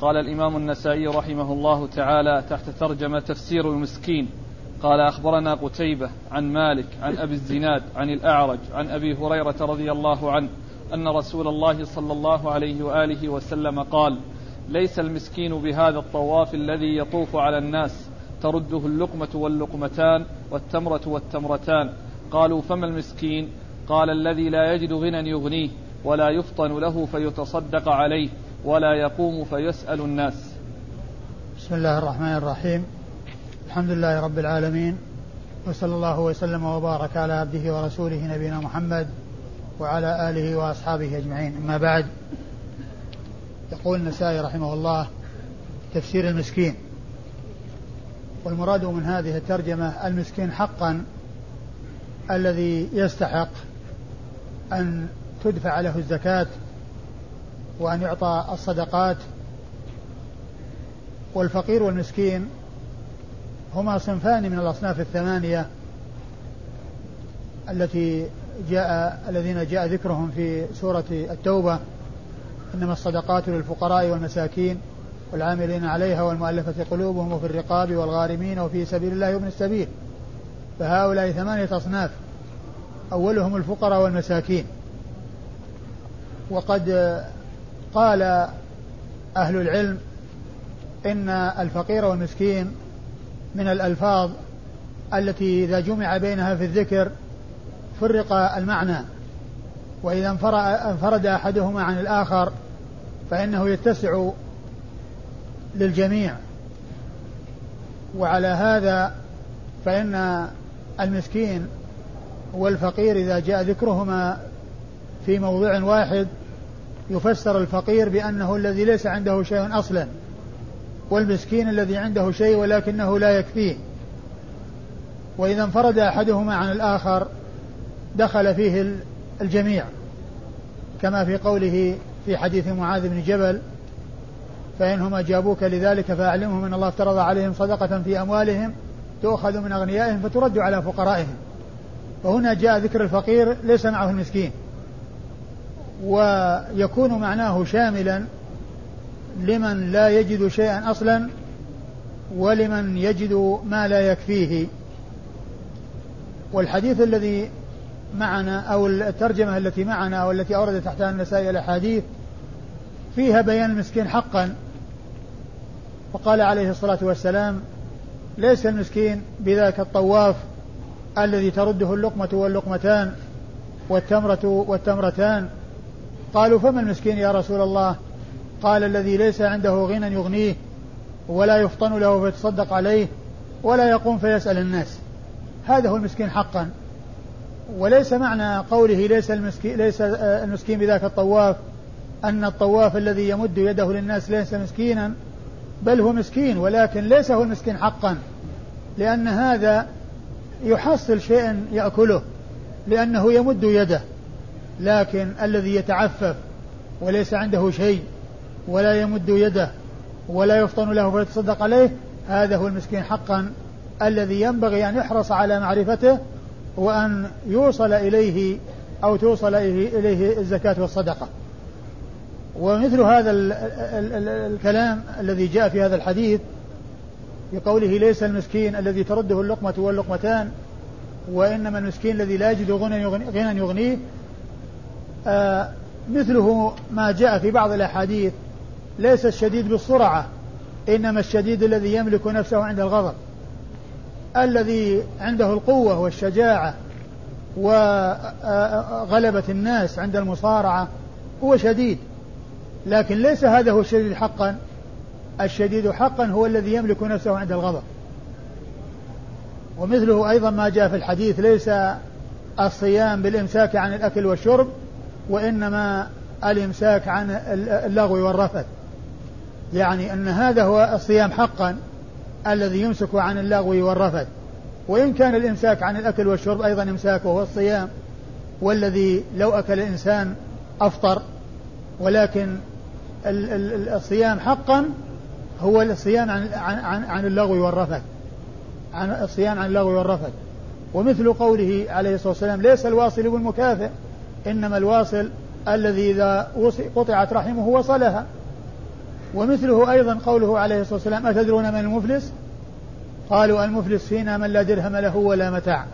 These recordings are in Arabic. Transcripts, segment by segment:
قال الإمام النسائي رحمه الله تعالى تحت ترجمة تفسير المسكين قال أخبرنا قتيبة عن مالك عن أبي الزناد عن الأعرج عن أبي هريرة رضي الله عنه أن رسول الله صلى الله عليه وآله وسلم قال ليس المسكين بهذا الطواف الذي يطوف على الناس ترده اللقمة واللقمتان والتمرة والتمرتان. قالوا فما المسكين؟ قال الذي لا يجد غنى يغنيه ولا يفطن له فيتصدق عليه. ولا يقوم فيسأل الناس. بسم الله الرحمن الرحيم. الحمد لله رب العالمين وصلى الله وسلم وبارك على عبده ورسوله نبينا محمد وعلى آله وأصحابه أجمعين. أما بعد يقول النسائي رحمه الله تفسير المسكين. والمراد من هذه الترجمة المسكين حقا الذي يستحق أن تدفع له الزكاة وأن يعطى الصدقات. والفقير والمسكين هما صنفان من الأصناف الثمانية التي جاء الذين جاء ذكرهم في سورة التوبة. إنما الصدقات للفقراء والمساكين والعاملين عليها والمؤلفة قلوبهم وفي الرقاب والغارمين وفي سبيل الله وابن السبيل. فهؤلاء ثمانية أصناف أولهم الفقراء والمساكين. وقد قال أهل العلم إن الفقير والمسكين من الألفاظ التي إذا جمع بينها في الذكر فرق المعنى وإذا انفرد أحدهما عن الآخر فإنه يتسع للجميع. وعلى هذا فإن المسكين والفقير إذا جاء ذكرهما في موضع واحد يفسر الفقير بأنه الذي ليس عنده شيء أصلا والمسكين الذي عنده شيء ولكنه لا يكفيه. وإذا انفرد أحدهما عن الآخر دخل فيه الجميع كما في قوله في حديث معاذ بن جبل فإنهم أجابوك لذلك فأعلمهم أن الله افترض عليهم صدقة في أموالهم تؤخذ من أغنيائهم فترد على فقرائهم. فهنا جاء ذكر الفقير ليس معه المسكين. ويكون معناه شاملا لمن لا يجد شيئا أصلا ولمن يجد ما لا يكفيه. والحديث الذي معنا أو الترجمة التي معنا والتي اورد تحتها النسائي الأحاديث فيها بيان المسكين حقا. وقال عليه الصلاة والسلام ليس المسكين بذاك الطواف الذي ترده اللقمة واللقمتان والتمرة والتمرتان قالوا فما المسكين يا رسول الله؟ قال الذي ليس عنده غنى يغنيه ولا يفطن له فيتصدق عليه ولا يقوم فيسأل الناس. هذا هو المسكين حقا. وليس معنى قوله ليس المسكين ليس المسكين بذاك الطواف أن الطواف الذي يمد يده للناس ليس مسكينا بل هو مسكين ولكن ليس هو المسكين حقا. لأن هذا يحصل شيئا يأكله لأنه يمد يده. لكن الذي يتعفف وليس عنده شيء ولا يمد يده ولا يفطن له فيتصدق عليه هذا هو المسكين حقا الذي ينبغي أن يحرص على معرفته وأن يوصل إليه أو توصل إليه الزكاة والصدقة. ومثل هذا ال ال ال الكلام الذي جاء في هذا الحديث بقوله ليس المسكين الذي ترده اللقمة واللقمتان وإنما المسكين الذي لا يجد غنى يغنيه مثله ما جاء في بعض الأحاديث ليس الشديد بالسرعة إنما الشديد الذي يملك نفسه عند الغضب الذي عنده القوة والشجاعة وغلبة الناس عند المصارعة هو شديد. لكن ليس هذا هو الشديد حقا الشديد حقا هو الذي يملك نفسه عند الغضب. ومثله أيضا ما جاء في الحديث ليس الصيام بالإمساك عن الأكل والشرب وإنما الإمساك عن اللغو والرفث. يعني أن هذا هو الصيام حقا الذي يمسك عن اللغو والرفث. وإن كان الإمساك عن الأكل والشرب أيضا إمساك وهو الصيام والذي لو أكل الإنسان أفطر ولكن الصيام حقا هو الصيام عن عن عن اللغو والرفث. عن الصيام عن اللغو والرفث. ومثل قوله عليه الصلاة والسلام ليس الواصل بالمكافئ إنما الواصل الذي إذا قطعت رحمه وصلها. ومثله أيضا قوله عليه الصلاة والسلام أتدرون من المفلس؟ قالوا المفلس فينا من لا درهم له ولا متاع.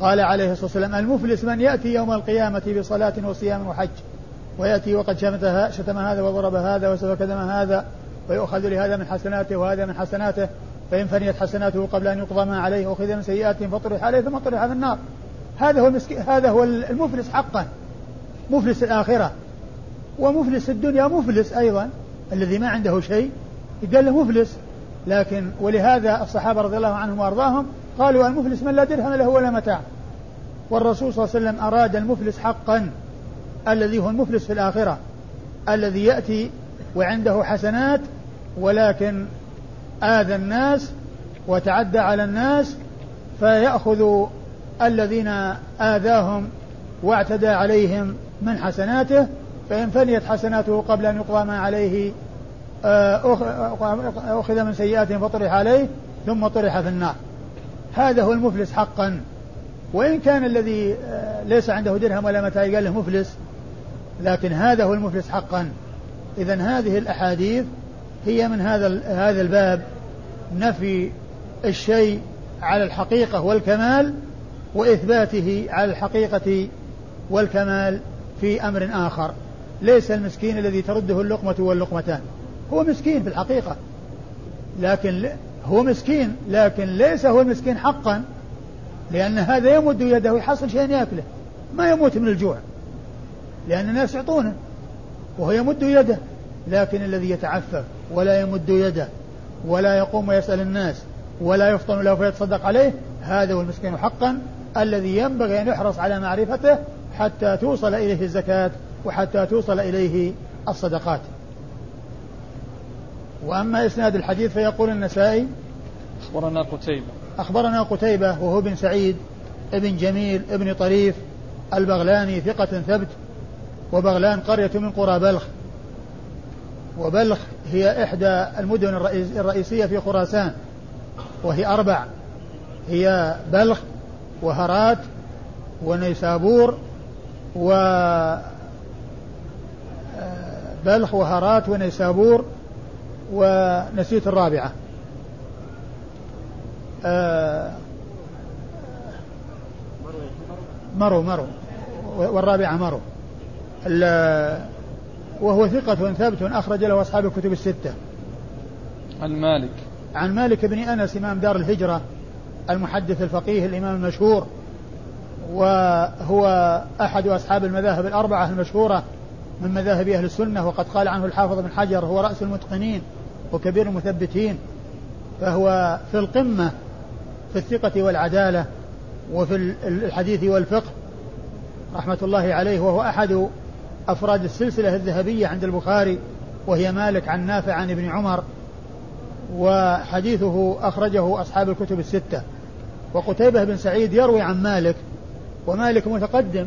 قال عليه الصلاة والسلام المفلس من يأتي يوم القيامة بصلاة وصيام وحج. ويأتي وقد شمتها شتم هذا وضرب هذا وسفك دم هذا ويؤخذ لهذا من حسناته وهذا من حسناته. فإن فنيت حسناته قبل أن يقضى ما عليه أخذ من سيئاتهم فطرح عليه ثم طرح في النار. هذا هو المسكين هذا هو المفلس حقا مفلس الآخرة. ومفلس الدنيا مفلس أيضا الذي ما عنده شيء. يقال له مفلس. لكن ولهذا الصحابة رضي الله عنهم وأرضاهم قالوا المفلس من لا درهم له ولا متاع. والرسول صلى الله عليه وسلم أراد المفلس حقا الذي هو المفلس في الآخرة الذي يأتي وعنده حسنات ولكن آذى الناس وتعدى على الناس فيأخذ الذين آذاهم واعتدى عليهم من حسناته فإن فنيت حسناته قبل أن يقضى ما عليه آه، أخذ من سيئاتهم فطرح عليه ثم طرح في النار. هذا هو المفلس حقا. وإن كان الذي آه، ليس عنده درهم ولا متاع قال له مفلس لكن هذا هو المفلس حقا. إذا هذه الأحاديث هي من هذا هذا الباب. نفي الشيء على الحقيقة والكمال وإثباته على الحقيقة والكمال في أمر آخر. ليس المسكين الذي ترده اللقمة واللقمتان. هو مسكين في الحقيقة. لكن هو مسكين. لكن ليس هو المسكين حقا. لأن هذا يمد يده ويحصل شيئا يأكله. ما يموت من الجوع. لأن الناس يعطونه. وهو يمد يده. لكن الذي يتعفف ولا يمد يده. ولا يقوم ويسأل الناس. ولا يفطن له فيتصدق عليه. هذا هو المسكين حقا. الذي ينبغي أن يحرص على معرفته حتى توصل إليه الزكاة وحتى توصل إليه الصدقات. وأما إسناد الحديث فيقول النسائي أخبرنا قتيبة. أخبرنا قتيبة وهو بن سعيد ابن جميل ابن طريف البغلاني ثقة ثبت وبغلان قرية من قرى بلخ. وبلخ هي إحدى المدن الرئيسية في خراسان وهي أربع هي بلخ وهرات ونيسابور و بلخ وهرات ونيسابور ونسيت الرابعة. مرو مرو. والرابعة مرو. وهو ثقة ثبت أخرج له أصحاب الكتب الستة. عن مالك. عن مالك بن أنس إمام دار الهجرة. المحدث الفقيه الإمام المشهور وهو أحد أصحاب المذاهب الأربعة المشهورة من مذاهب أهل السنة وقد قال عنه الحافظ بن حجر هو رأس المتقنين وكبير المثبتين فهو في القمة في الثقة والعدالة وفي الحديث والفقه رحمة الله عليه وهو أحد أفراد السلسلة الذهبية عند البخاري وهي مالك عن نافع عن ابن عمر وحديثه أخرجه أصحاب الكتب الستة. وقتيبة بن سعيد يروي عن مالك ومالك متقدم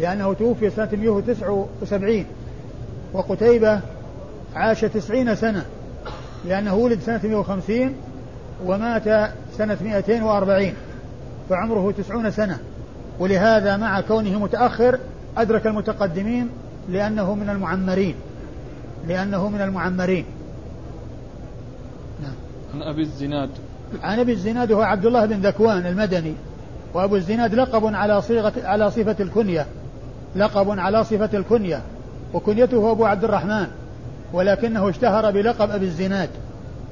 لأنه توفي سنة 179 وقتيبة عاش تسعين سنة لأنه ولد سنة 150 ومات سنة 240 فعمره تسعون سنة ولهذا مع كونه متأخر أدرك المتقدمين لأنه من المعمرين لأنه من المعمرين. نعم. عن أبي الزناد عن أبي الزناد هو عبد الله بن ذكوان المدني وأبو الزناد لقب على صيغة على صفة الكنية لقب على صفة الكنية وكنيته أبو عبد الرحمن ولكنه اشتهر بلقب أبي الزناد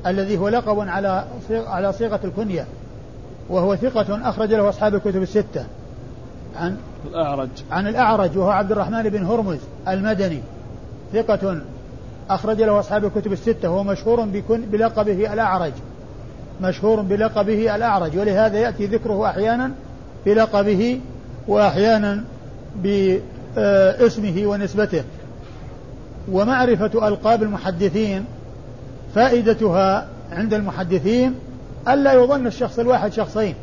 الذي هو لقب على على صيغة الكنية وهو ثقة أخرج له أصحاب الكتب الستة. عن الأعرج. عن الأعرج وهو عبد الرحمن بن هرمز المدني ثقة أخرج له أصحاب الكتب الستة وهو مشهور بلقبه الأعرج. مشهور بلقبه الأعرج ولهذا يأتي ذكره أحيانا بلقبه وأحيانا باسمه ونسبته. ومعرفة ألقاب المحدثين فائدتها عند المحدثين ألا يظن الشخص الواحد شخصين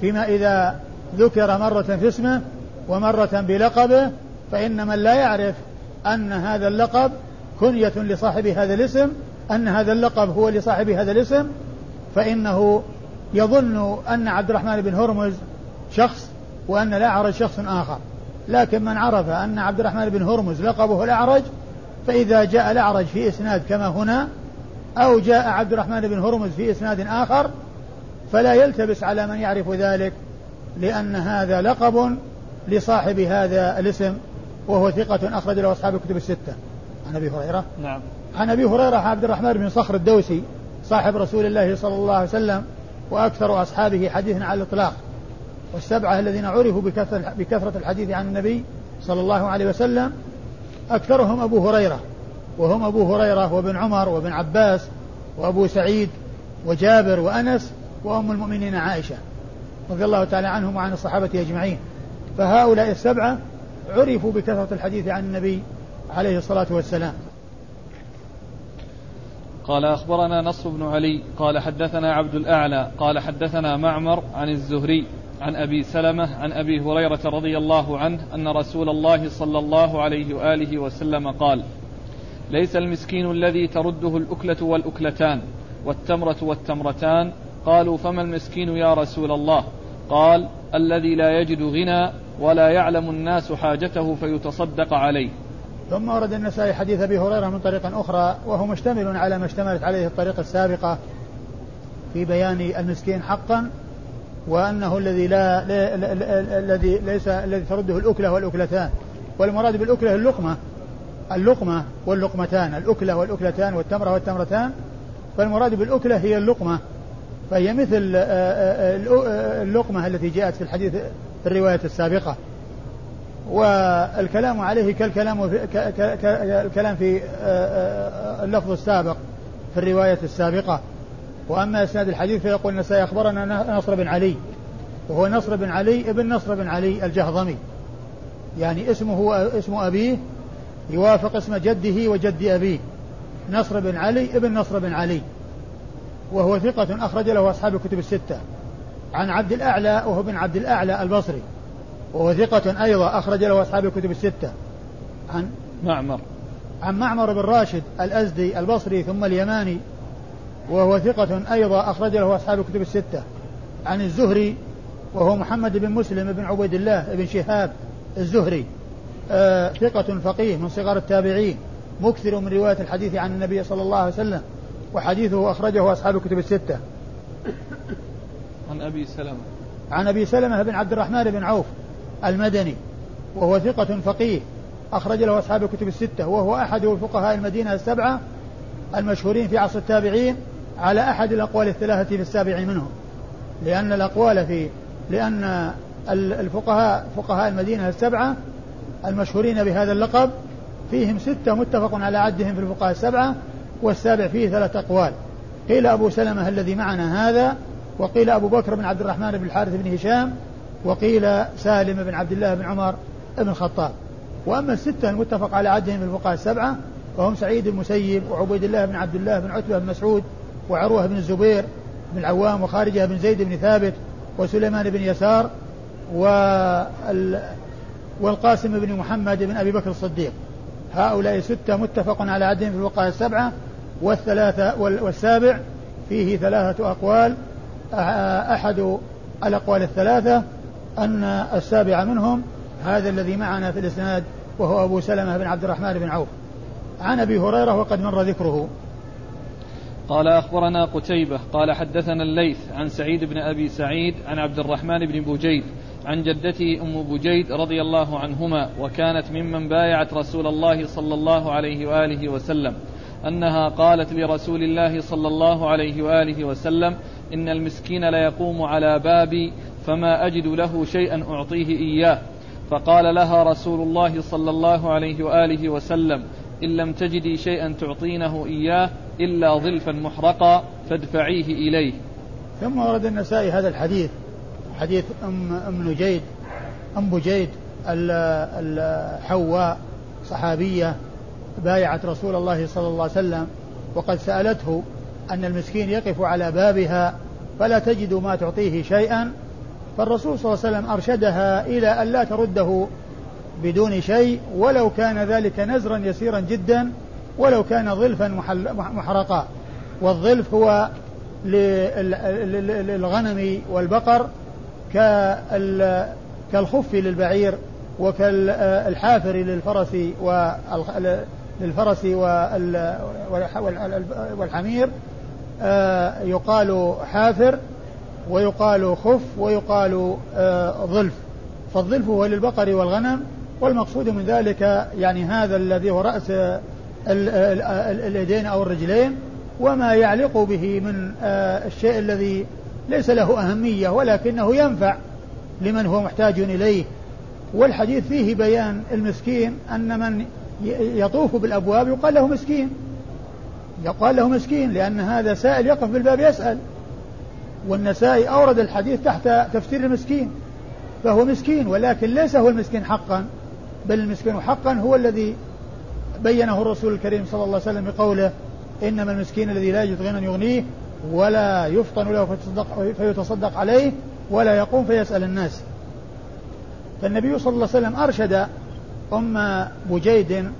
فيما إذا ذكر مرة في اسمه ومرة بلقبه فإن من لا يعرف أن هذا اللقب كنية لصاحب هذا الاسم أن هذا اللقب هو لصاحب هذا الاسم فإنه يظن أن عبد الرحمن بن هرمز شخص وأن الأعرج شخص آخر. لكن من عرف أن عبد الرحمن بن هرمز لقبه الأعرج فإذا جاء الأعرج في إسناد كما هنا أو جاء عبد الرحمن بن هرمز في إسناد آخر فلا يلتبس على من يعرف ذلك لأن هذا لقب لصاحب هذا الاسم وهو ثقة أخرج له أصحاب الكتب الستة. عن أبي هريرة. نعم. عن أبي هريرة عبد الرحمن بن صخر الدوسي صاحب رسول الله صلى الله عليه وسلم وأكثر أصحابه حديثا على الإطلاق. والسبعة الذين عرفوا بكثرة, الحديث عن النبي صلى الله عليه وسلم أكثرهم أبو هريرة وهم أبو هريرة وابن عمر وابن عباس وأبو سعيد وجابر وأنس وأم المؤمنين عائشة رضي الله تعالى عنهم وعن الصحابة أجمعين. فهؤلاء السبعة عرفوا بكثرة الحديث عن النبي عليه الصلاة والسلام. قال أخبرنا نصر بن علي قال حدثنا عبد الأعلى قال حدثنا معمر عن الزهري عن أبي سلمة عن أبي هريرة رضي الله عنه أن رسول الله صلى الله عليه وآله وسلم قال ليس المسكين الذي ترده الأكلة والأكلتان والتمرة والتمرتان قالوا فما المسكين يا رسول الله؟ قال الذي لا يجد غنى ولا يعلم الناس حاجته فيتصدق عليه ثم ورد النسائي حديث أبي هريرة من طريق أخرى وهو مشتمل على ما اشتملت عليه الطريقة السابقة في بيان المسكين حقا وأنه الذي لا, الذي ليس الذي ترده الأكلة والأكلتان. والمراد بالأكلة اللقمة اللقمة واللقمتان الأكلة والأكلتان والتمره والتمرتان. فالمراد بالأكلة هي اللقمة. فهي مثل آه، آه، آه، اللقمة التي جاءت في الحديث في الرواية السابقة. والكلام عليه كالكلام في الكلام في اللفظ السابق في الرواية السابقة. وأما إسناد الحديث فيقول النسائي أخبرنا نصر بن علي. وهو نصر بن علي ابن نصر بن علي الجهضمي. يعني اسمه اسم أبيه يوافق اسم جده وجد أبيه. نصر بن علي ابن نصر بن علي. وهو ثقة أخرج له أصحاب الكتب الستة. عن عبد الأعلى وهو بن عبد الأعلى البصري. وهو ثقة أيضا أخرج له أصحاب الكتب الستة. عن معمر. عن معمر بن راشد الأزدي البصري ثم اليماني وهو ثقة أيضا أخرج له أصحاب الكتب الستة. عن الزهري وهو محمد بن مسلم بن عبيد الله بن شهاب الزهري. آه ثقة فقيه من صغار التابعين مكثر من رواية الحديث عن النبي صلى الله عليه وسلم وحديثه أخرجه أصحاب الكتب الستة. عن أبي سلمة. عن أبي سلمة بن عبد الرحمن بن عوف المدني وهو ثقة فقيه أخرج له أصحاب الكتب الستة وهو أحد فقهاء المدينة السبعة المشهورين في عصر التابعين على أحد الأقوال الثلاثة في السابع منهم. لأن الأقوال في لأن الفقهاء فقهاء المدينة السبعة المشهورين بهذا اللقب فيهم ستة متفق على عدهم في الفقهاء السبعة والسابع فيه ثلاث أقوال. قيل أبو سلمة الذي معنا هذا وقيل أبو بكر بن عبد الرحمن بن الحارث بن هشام وقيل سالم بن عبد الله بن عمر بن الخطاب. وأما الستة المتفق على عدهم الفقهاء السبعة فهم سعيد المسيب وعبيد الله بن عبد الله بن عتبة بن مسعود وعروة بن الزبير بن العوام وخارجة بن زيد بن ثابت وسليمان بن يسار وال والقاسم بن محمد بن أبي بكر الصديق. هؤلاء ستة متفق على عدهم في الفقهاء السبعة والثلاثة والسابع فيه ثلاثة أقوال أحد الأقوال الثلاثة أن السابع منهم هذا الذي معنا في الإسناد وهو أبو سلمة بن عبد الرحمن بن عوف. عن أبي هريرة وقد مر ذكره. قال أخبرنا قتيبة قال حدثنا الليث عن سعيد بن أبي سعيد عن عبد الرحمن بن بوجيد عن جدته أم بوجيد رضي الله عنهما وكانت ممن بايعت رسول الله صلى الله عليه وآله وسلم أنها قالت لرسول الله صلى الله عليه وآله وسلم إن المسكين ليقوم على بابي فما أجد له شيئا أعطيه إياه. فقال لها رسول الله صلى الله عليه وآله وسلم إن لم تجدي شيئا تعطينه إياه إلا ظلفا محرقا فادفعيه إليه. ثم ورد النسائي هذا الحديث حديث أم, أم نجيد أم بجيد الحواء صحابية بايعت رسول الله صلى الله عليه وسلم وقد سألته أن المسكين يقف على بابها فلا تجد ما تعطيه شيئا فالرسول صلى الله عليه وسلم أرشدها إلى أن لا ترده بدون شيء ولو كان ذلك نزرا يسيرا جدا ولو كان ظلفا محرقا. والظلف هو للغنم والبقر كالخف للبعير وكالحافر للفرس للفرس والحمير آه، يقال حافر. ويقال خف ويقال آه، ظلف. فالظلف هو للبقر والغنم والمقصود من ذلك يعني هذا الذي هو رأس اليدين أو الرجلين وما يعلق به من آه، الشيء الذي ليس له أهمية ولكنه ينفع لمن هو محتاج إليه. والحديث فيه بيان المسكين أن من يطوف بالأبواب يقال له مسكين. يقال له مسكين لأن هذا سائل يقف بالباب يسأل. والنسائي أورد الحديث تحت تفسير المسكين فهو مسكين ولكن ليس هو المسكين حقا بل المسكين حقا هو الذي بينه الرسول الكريم صلى الله عليه وسلم بقوله إنما المسكين الذي لا يجد غنى يغنيه ولا يفطن له فيتصدق, فيتصدق عليه ولا يقوم فيسأل الناس. فالنبي صلى الله عليه وسلم أرشد أم بجيد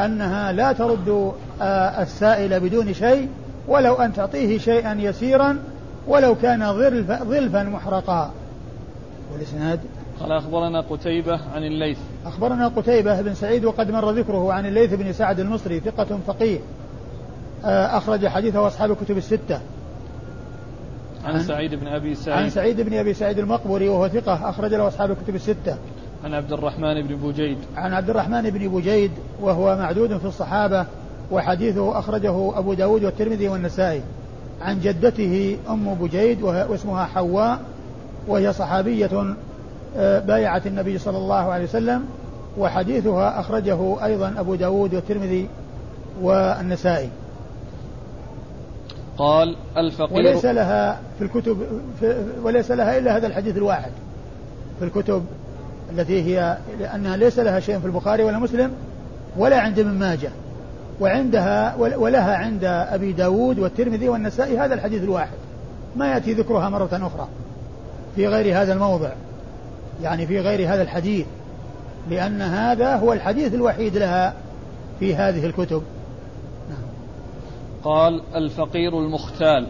أنها لا ترد آه، السائل بدون شيء ولو أن تعطيه شيئا يسيرا ولو كان ظلفا محرقا. والإسناد؟ قال أخبرنا قتيبة عن الليث. أخبرنا قتيبة بن سعيد وقد مر ذكره عن الليث بن سعد المصري ثقة فقيه. آه، أخرج حديثه أصحاب الكتب الستة. عن, عن سعيد بن أبي سعيد. عن سعيد بن أبي سعيد المقبري وهو ثقة أخرج له أصحاب الكتب الستة. عن عبد الرحمن بن بوجيد عن عبد الرحمن بن بوجيد وهو معدود في الصحابة وحديثه أخرجه أبو داود والترمذي والنسائي. عن جدته أم بجيد واسمها حواء وهي صحابية آه، بايعت النبي صلى الله عليه وسلم وحديثها أخرجه أيضا أبو داود والترمذي والنسائي. قال الفقير وليس لها في الكتب في وليس لها إلا هذا الحديث الواحد في الكتب التي هي لأنها ليس لها شيء في البخاري ولا مسلم ولا عند ابن ماجه. وعندها ولها عند أبي داود والترمذي والنسائي هذا الحديث الواحد. ما يأتي ذكرها مرة أخرى في غير هذا الموضع. يعني في غير هذا الحديث. لأن هذا هو الحديث الوحيد لها في هذه الكتب. قال الفقير المختال.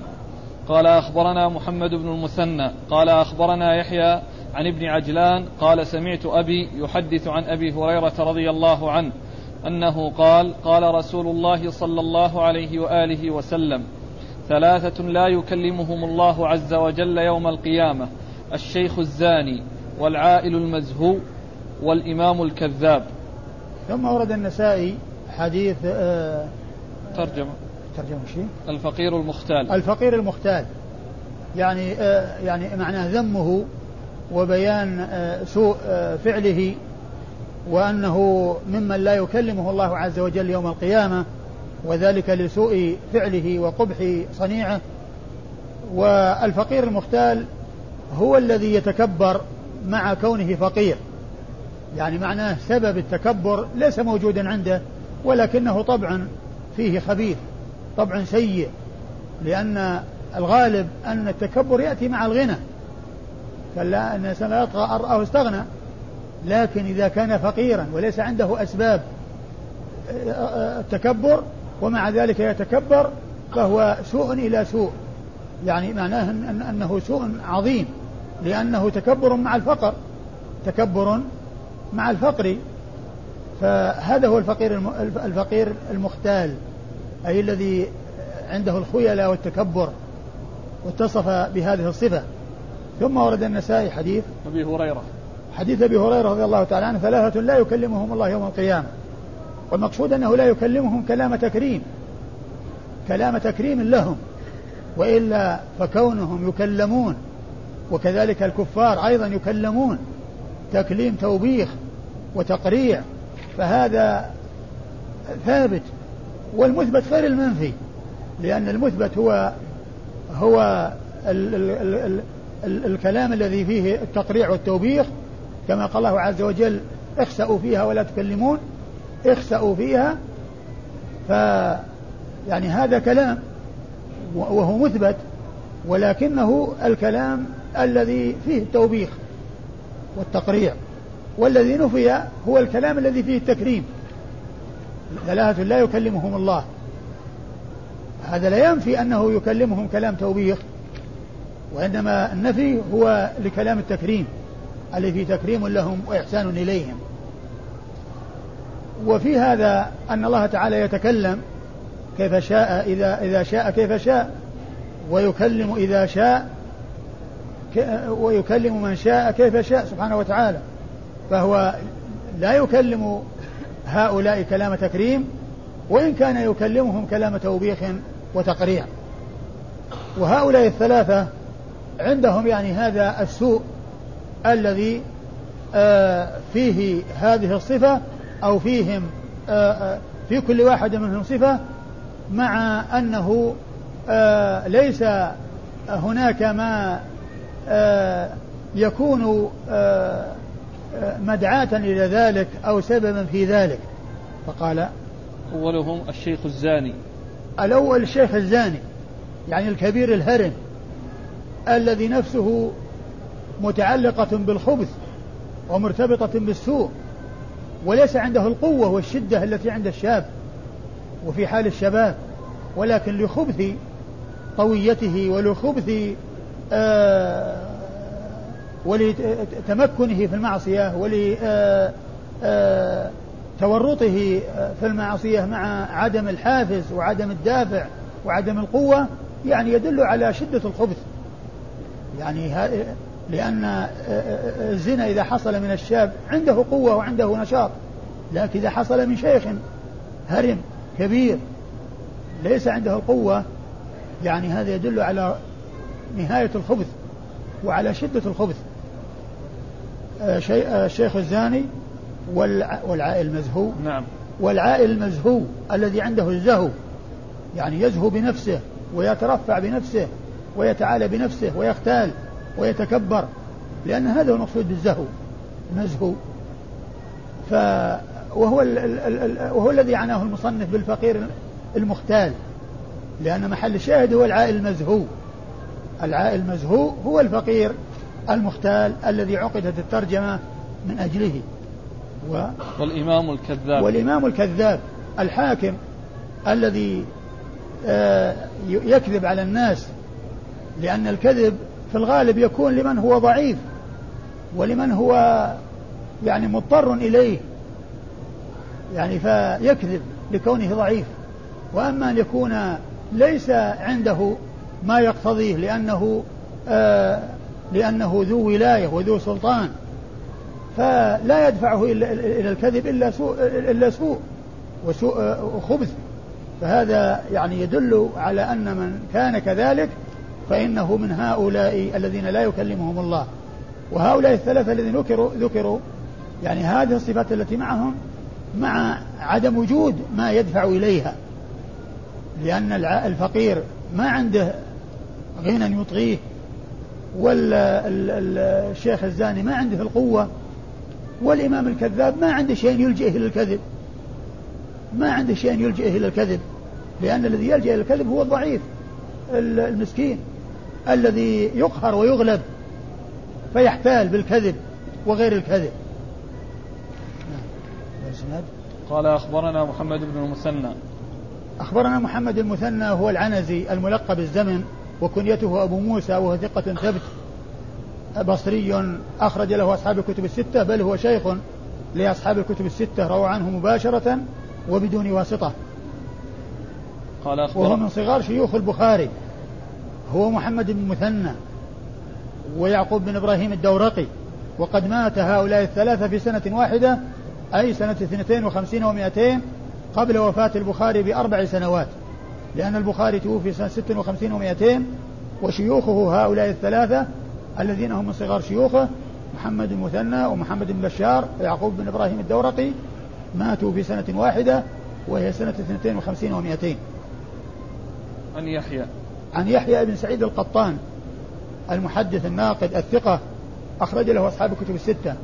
قال أخبرنا محمد بن المثنى. قال أخبرنا يحيى عن ابن عجلان. قال سمعت أبي يحدث عن أبي هريرة رضي الله عنه. أنه قال قال رسول الله صلى الله عليه وآله وسلم ثلاثة لا يكلمهم الله عز وجل يوم القيامة الشيخ الزاني والعائل المزهو والإمام الكذاب. ثم ورد النسائي حديث آه ترجمة. ترجمة شيء؟ الفقير المختال. الفقير المختال. يعني آه يعني معناه ذمه وبيان آه سوء آه فعله وأنه ممن لا يكلمه الله عز وجل يوم القيامة وذلك لسوء فعله وقبح صنيعه. والفقير المختال هو الذي يتكبر مع كونه فقير. يعني معناه سبب التكبر ليس موجودا عنده ولكنه طبعا فيه خبيث طبع سيء. لأن الغالب أن التكبر يأتي مع الغنى. كلا أن الإنسان لا يطغى رآه استغنى. لكن إذا كان فقيرا وليس عنده أسباب التكبر ومع ذلك يتكبر فهو سوء إلى سوء. يعني معناه أن أنه سوء عظيم لأنه تكبر مع الفقر تكبر مع الفقر. فهذا هو الفقير الفقير المختال أي الذي عنده الخيلاء والتكبر واتصف بهذه الصفة. ثم ورد النسائي حديث أبي هريرة. حديث أبي هريرة رضي الله تعالى عنه ثلاثة لا يكلمهم الله يوم القيامة. والمقصود أنه لا يكلمهم كلام تكريم. كلام تكريم لهم. وإلا فكونهم يكلمون وكذلك الكفار أيضا يكلمون. تكليم توبيخ وتقريع فهذا ثابت. والمثبت غير المنفي لأن المثبت هو هو ال ال ال ال الكلام الذي فيه التقريع والتوبيخ كما قال الله عز وجل اخسأوا فيها ولا تكلمون. اخسأوا فيها ف يعني هذا كلام وهو مثبت ولكنه الكلام الذي فيه التوبيخ والتقريع. والذي نفي هو الكلام الذي فيه التكريم. ثلاثة لا يكلمهم الله. هذا لا ينفي أنه يكلمهم كلام توبيخ وإنما النفي هو لكلام التكريم. الذي فيه تكريم لهم وإحسان إليهم. وفي هذا أن الله تعالى يتكلم كيف شاء إذا إذا شاء كيف شاء ويكلم إذا شاء ويكلم من شاء كيف شاء سبحانه وتعالى. فهو لا يكلم هؤلاء كلام تكريم وإن كان يكلمهم كلام توبيخ وتقريع. وهؤلاء الثلاثة عندهم يعني هذا السوء الذي آه، فيه هذه الصفة أو فيهم آه، آه، في كل واحد منهم صفة مع أنه ليس هناك ما يكون مدعاة إلى ذلك أو سببا في ذلك. فقال أولهم الشيخ الزاني. الأول الشيخ الزاني يعني الكبير الهرم الذي نفسه متعلقة بالخبث ومرتبطة بالسوء وليس عنده القوة والشدة التي عند الشاب وفي حال الشباب ولكن لخبث طويته ولخبث آه ولتمكنه في المعصية ولتورطه آه آه في المعصية مع عدم الحافز وعدم الدافع وعدم القوة يعني يدل على شدة الخبث. يعني لأن الزنا إذا حصل من الشاب عنده قوة وعنده نشاط لكن إذا حصل من شيخ هرم كبير ليس عنده القوة يعني هذا يدل على نهاية الخبث وعلى شدة الخبث. الشيخ الزاني والعائل المزهو نعم. والعائل المزهو الذي عنده الزهو يعني يزهو بنفسه ويترفع بنفسه ويتعالى بنفسه ويختال. ويتكبر لأن هذا هو المقصود بالزهو مزهو ف وهو ال ال ال وهو الذي عناه المصنف بالفقير المختال لأن محل الشاهد هو العائل المزهو. العائل المزهو هو الفقير المختال الذي عقدت الترجمة من أجله. و والإمام الكذاب. والإمام الكذاب الحاكم الذي آه، يكذب على الناس لأن الكذب في الغالب يكون لمن هو ضعيف ولمن هو يعني مضطر إليه. يعني فيكذب لكونه ضعيف. وأما أن يكون ليس عنده ما يقتضيه لأنه آه لأنه ذو ولاية وذو سلطان فلا يدفعه إلى الكذب إلا سوء إلا سوء وسوء وخبث فهذا يعني يدل على أن من كان كذلك فإنه من هؤلاء الذين لا يكلمهم الله. وهؤلاء الثلاثة الذين ذكروا ذكروا يعني هذه الصفات التي معهم مع عدم وجود ما يدفع إليها. لأن الفقير ما عنده غنى يطغيه والشيخ الزاني ما عنده القوة والإمام الكذاب ما عنده شيء يلجئه إلى الكذب. ما عنده شيء يلجئه إلى الكذب لأن الذي يلجأ إلى الكذب هو الضعيف المسكين. الذي يقهر ويغلب فيحتال بالكذب وغير الكذب. نعم. قال أخبرنا محمد بن المثنى. أخبرنا محمد المثنى هو العنزي الملقب الزمن وكنيته أبو موسى وهو ثقة ثبت بصري أخرج له أصحاب الكتب الستة بل هو شيخ لأصحاب الكتب الستة روى عنه مباشرة وبدون واسطة. قال أخبر وهو من صغار شيوخ البخاري. هو محمد بن مثنى ويعقوب بن إبراهيم الدورقي وقد مات هؤلاء الثلاثة في سنة واحدة أي سنة اثنتين وخمسين ومائتين قبل وفاة البخاري بأربع سنوات لأن البخاري توفي سنة ست وخمسين ومائتين وشيوخه هؤلاء الثلاثة الذين هم من صغار شيوخه محمد بن مثنى ومحمد بن بشار ويعقوب بن إبراهيم الدورقي ماتوا في سنة واحدة وهي سنة اثنتين وخمسين ومائتين عن يحيى. عن يحيى بن سعيد القطان المحدث الناقد الثقة أخرج له أصحاب الكتب الستة.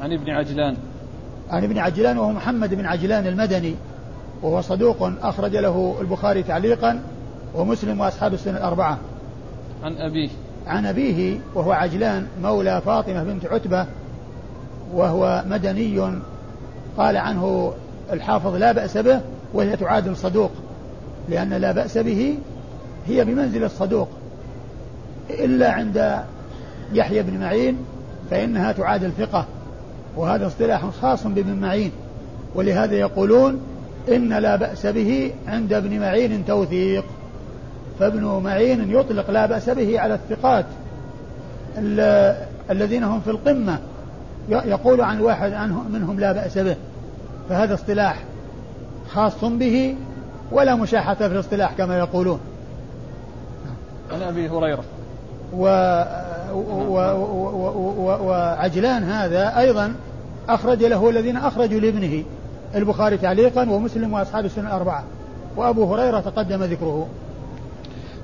عن ابن عجلان. عن ابن عجلان وهو محمد بن عجلان المدني وهو صدوق أخرج له البخاري تعليقا ومسلم وأصحاب السنة الأربعة. عن أبيه. عن أبيه وهو عجلان مولى فاطمة بنت عتبة وهو مدني قال عنه الحافظ لا بأس به وهي تعادل صدوق لأن لا بأس به هي بمنزل الصدوق. إلا عند يحيى بن معين فإنها تعادل ثقة وهذا اصطلاح خاص بابن معين. ولهذا يقولون إن لا بأس به عند ابن معين توثيق. فابن معين يطلق لا بأس به على الثقات. الذين هم في القمة يقول عن واحد عنهم منهم لا بأس به. فهذا اصطلاح خاص به ولا مشاحة في الاصطلاح كما يقولون. عن أبي هريرة. و... و... و... و... وعجلان هذا أيضا أخرج له الذين أخرجوا لابنه البخاري تعليقا ومسلم وأصحاب السنة الأربعة. وأبو هريرة تقدم ذكره.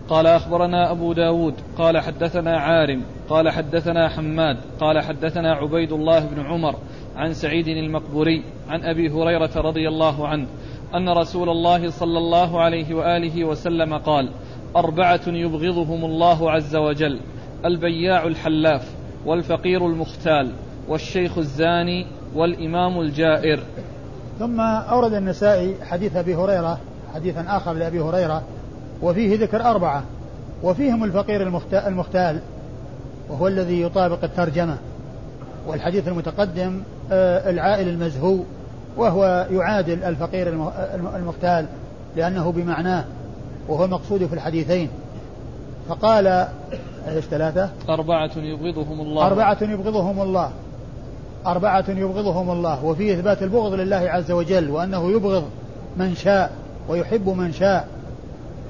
قال أخبرنا أبو داود قال حدثنا عارم قال حدثنا حماد قال حدثنا عبيد الله بن عمر عن سعيد المقبوري عن أبي هريرة رضي الله عنه أن رسول الله صلى الله عليه وآله وسلم قال أربعة يبغضهم الله عز وجل البياع الحلاف والفقير المختال والشيخ الزاني والإمام الجائر. ثم أورد النسائي حديث أبي هريرة حديثا آخر لأبي هريرة وفيه ذكر أربعة وفيهم الفقير المختال وهو الذي يطابق الترجمة والحديث المتقدم آه، العائل المزهو وهو يعادل الفقير المختال لأنه بمعناه وهو المقصود في الحديثين. فقال إيش ثلاثة؟ أربعة يبغضهم الله. أربعة يبغضهم الله. أربعة يبغضهم الله. وفيه إثبات البغض لله عز وجل وأنه يبغض من شاء ويحب من شاء.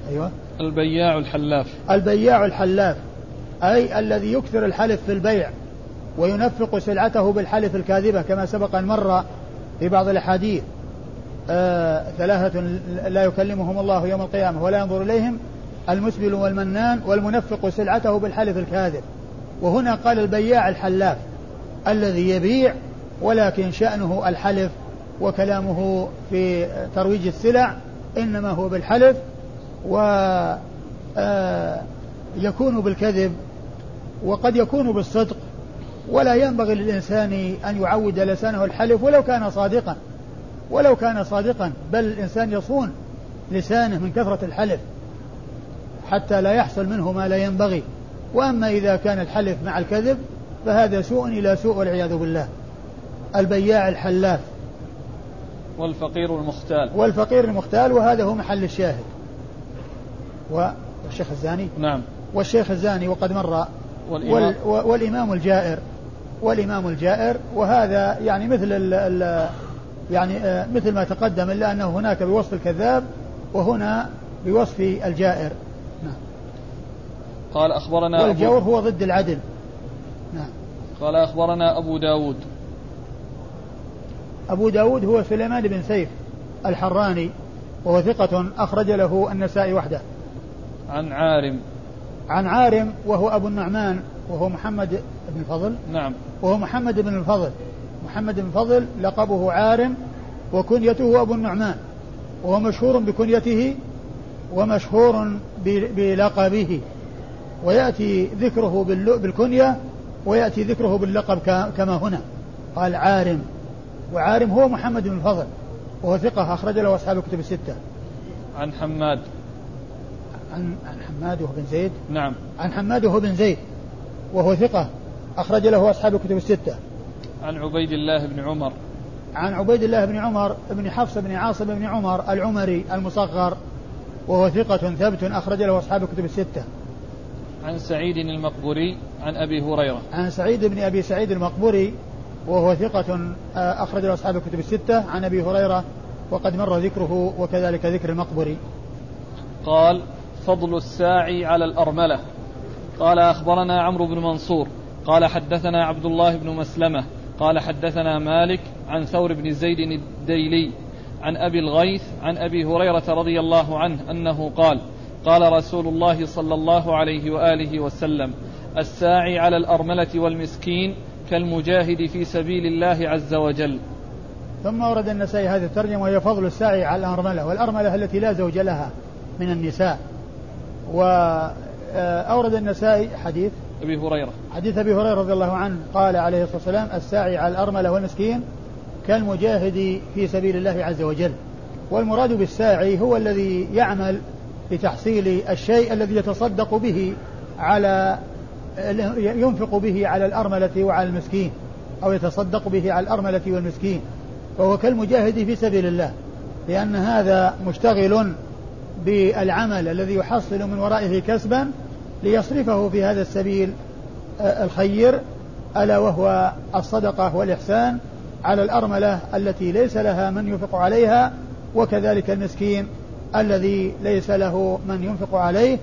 أيوة. البياع الحلاف. البياع الحلاف. أي الذي يكثر الحلف في البيع وينفق سلعته بالحلف الكاذبة كما سبق أن مر في بعض الأحاديث. آه ثلاثة لا يكلمهم الله يوم القيامة ولا ينظر إليهم المسبل والمنان والمنفق سلعته بالحلف الكاذب. وهنا قال البياع الحلاف الذي يبيع ولكن شأنه الحلف وكلامه في ترويج السلع إنما هو بالحلف ويكون آه، بالكذب وقد يكون بالصدق. ولا ينبغي للإنسان أن يعود لسانه الحلف ولو كان صادقا. ولو كان صادقا بل الإنسان يصون لسانه من كثرة الحلف حتى لا يحصل منه ما لا ينبغي. وأما إذا كان الحلف مع الكذب فهذا سوء إلى سوء والعياذ بالله. البياع الحلاف. والفقير المختال. والفقير المختال وهذا هو محل الشاهد. والشيخ الزاني؟ نعم. والشيخ الزاني وقد مر. والإمام, والإمام الجائر. والإمام الجائر وهذا يعني مثل ال ال يعني آه، مثل ما تقدم إلا أنه هناك بوصف الكذاب وهنا بوصف الجائر. نعم. قال أخبرنا والجور هو ضد العدل. نعم. قال أخبرنا أبو داود. أبو داود هو سليمان بن سيف الحراني وهو ثقة أخرج له النسائي وحده. عن عارم. عن عارم وهو أبو النعمان وهو محمد بن الفضل. نعم. وهو محمد بن الفضل. محمد بن الفضل لقبه عارم وكنيته أبو النعمان وهو مشهور بكنيته ومشهور بلقبه. ويأتي ذكره بالكنية ويأتي ذكره باللقب كما هنا. قال عارم وعارم هو محمد بن الفضل وهو ثقة أخرج له أصحاب الكتب الستة. عن حماد. عن عن حماد وهو بن زيد؟ نعم. عن حماد وهو بن زيد وهو ثقة أخرج له أصحاب الكتب الستة. عن عبيد الله بن عمر. عن عبيد الله بن عمر بن حفص بن عاصم بن عمر العمري المصغر وهو ثقة ثبت أخرج له أصحاب الكتب الستة. عن سعيد المقبوري عن أبي هريرة. عن سعيد بن أبي سعيد المقبوري وهو ثقة آه، أخرج له أصحاب الكتب الستة. عن أبي هريرة وقد مر ذكره وكذلك ذكر المقبري قال فضل الساعي على الأرملة. قال أخبرنا عمرو بن منصور. قال حدثنا عبد الله بن مسلمة. قال حدثنا مالك عن ثور بن زيد الديلي عن أبي الغيث عن أبي هريرة رضي الله عنه أنه قال قال رسول الله صلى الله عليه وآله وسلم الساعي على الأرملة والمسكين كالمجاهد في سبيل الله عز وجل. ثم ورد النسائي هذه الترجمة وهي فضل الساعي على الأرملة والأرملة التي لا زوج لها من النساء. وأورد النسائي حديث أبي هريرة. حديث أبي هريرة رضي الله عنه قال عليه الصلاة والسلام الساعي على الأرملة والمسكين كالمجاهد في سبيل الله عز وجل. والمراد بالساعي هو الذي يعمل لتحصيل الشيء الذي يتصدق به على ينفق به على الأرملة وعلى المسكين أو يتصدق به على الأرملة والمسكين فهو كالمجاهد في سبيل الله. لأن هذا مشتغل بالعمل الذي يحصل من ورائه كسبا ليصرفه في هذا السبيل آه، الخير ألا وهو الصدقة والإحسان على الأرملة التي ليس لها من ينفق عليها وكذلك المسكين الذي ليس له من ينفق عليه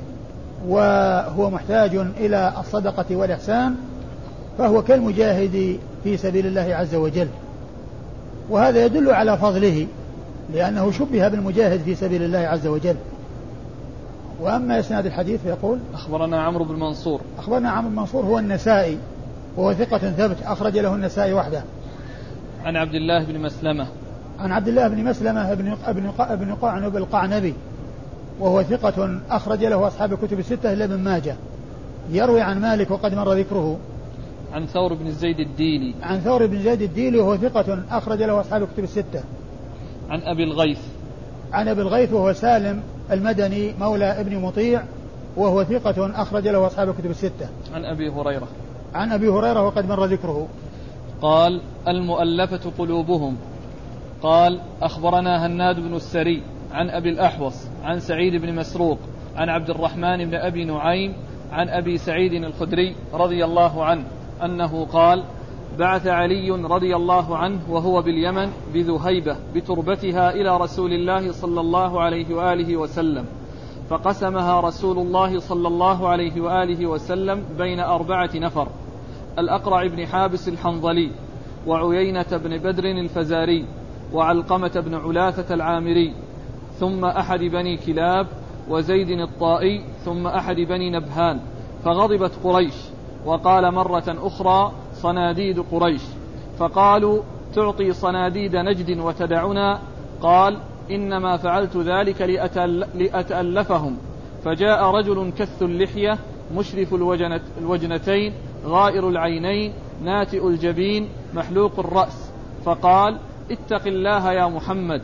وهو محتاج إلى الصدقة والإحسان فهو كالمجاهد في سبيل الله عز وجل. وهذا يدل على فضله لأنه شبه بالمجاهد في سبيل الله عز وجل. وأما إسناد الحديث فيقول أخبرنا عمرو بن منصور. أخبرنا عمرو بن منصور هو النسائي وهو ثقة ثبت أخرج له النسائي وحده. عن عبد الله بن مسلمة. عن عبد الله بن مسلمة بن ابن ابن قعنب القعنبي وهو ثقة أخرج له أصحاب الكتب الستة إلا ابن ماجه. يروي عن مالك وقد مر ذكره. عن ثور بن زيد الديلي. عن ثور بن زيد الديلي وهو ثقة أخرج له أصحاب الكتب الستة. عن أبي الغيث. عن أبي الغيث وهو سالم. المدني مولى ابن مطيع وهو ثقة أخرج له أصحاب الكتب الستة. عن أبي هريرة. عن أبي هريرة وقد مر ذكره. قال المؤلفة قلوبهم. قال أخبرنا هناد بن السري عن أبي الأحوص عن سعيد بن مسروق عن عبد الرحمن بن أبي نعيم عن أبي سعيد الخدري رضي الله عنه أنه قال بعث علي رضي الله عنه وهو باليمن بذهيبة بتربتها إلى رسول الله صلى الله عليه وآله وسلم. فقسمها رسول الله صلى الله عليه وآله وسلم بين أربعة نفر. الأقرع بن حابس الحنظلي وعيينة بن بدر الفزاري وعلقمة بن علاثة العامري ثم أحد بني كلاب وزيد الطائي ثم أحد بني نبهان. فغضبت قريش وقال مرة أخرى صناديد قريش. فقالوا تعطي صناديد نجد وتدعنا. قال إنما فعلت ذلك لأتألفهم. فجاء رجل كث اللحية مشرف الوجنتين غائر العينين ناتئ الجبين محلوق الرأس. فقال اتق الله يا محمد.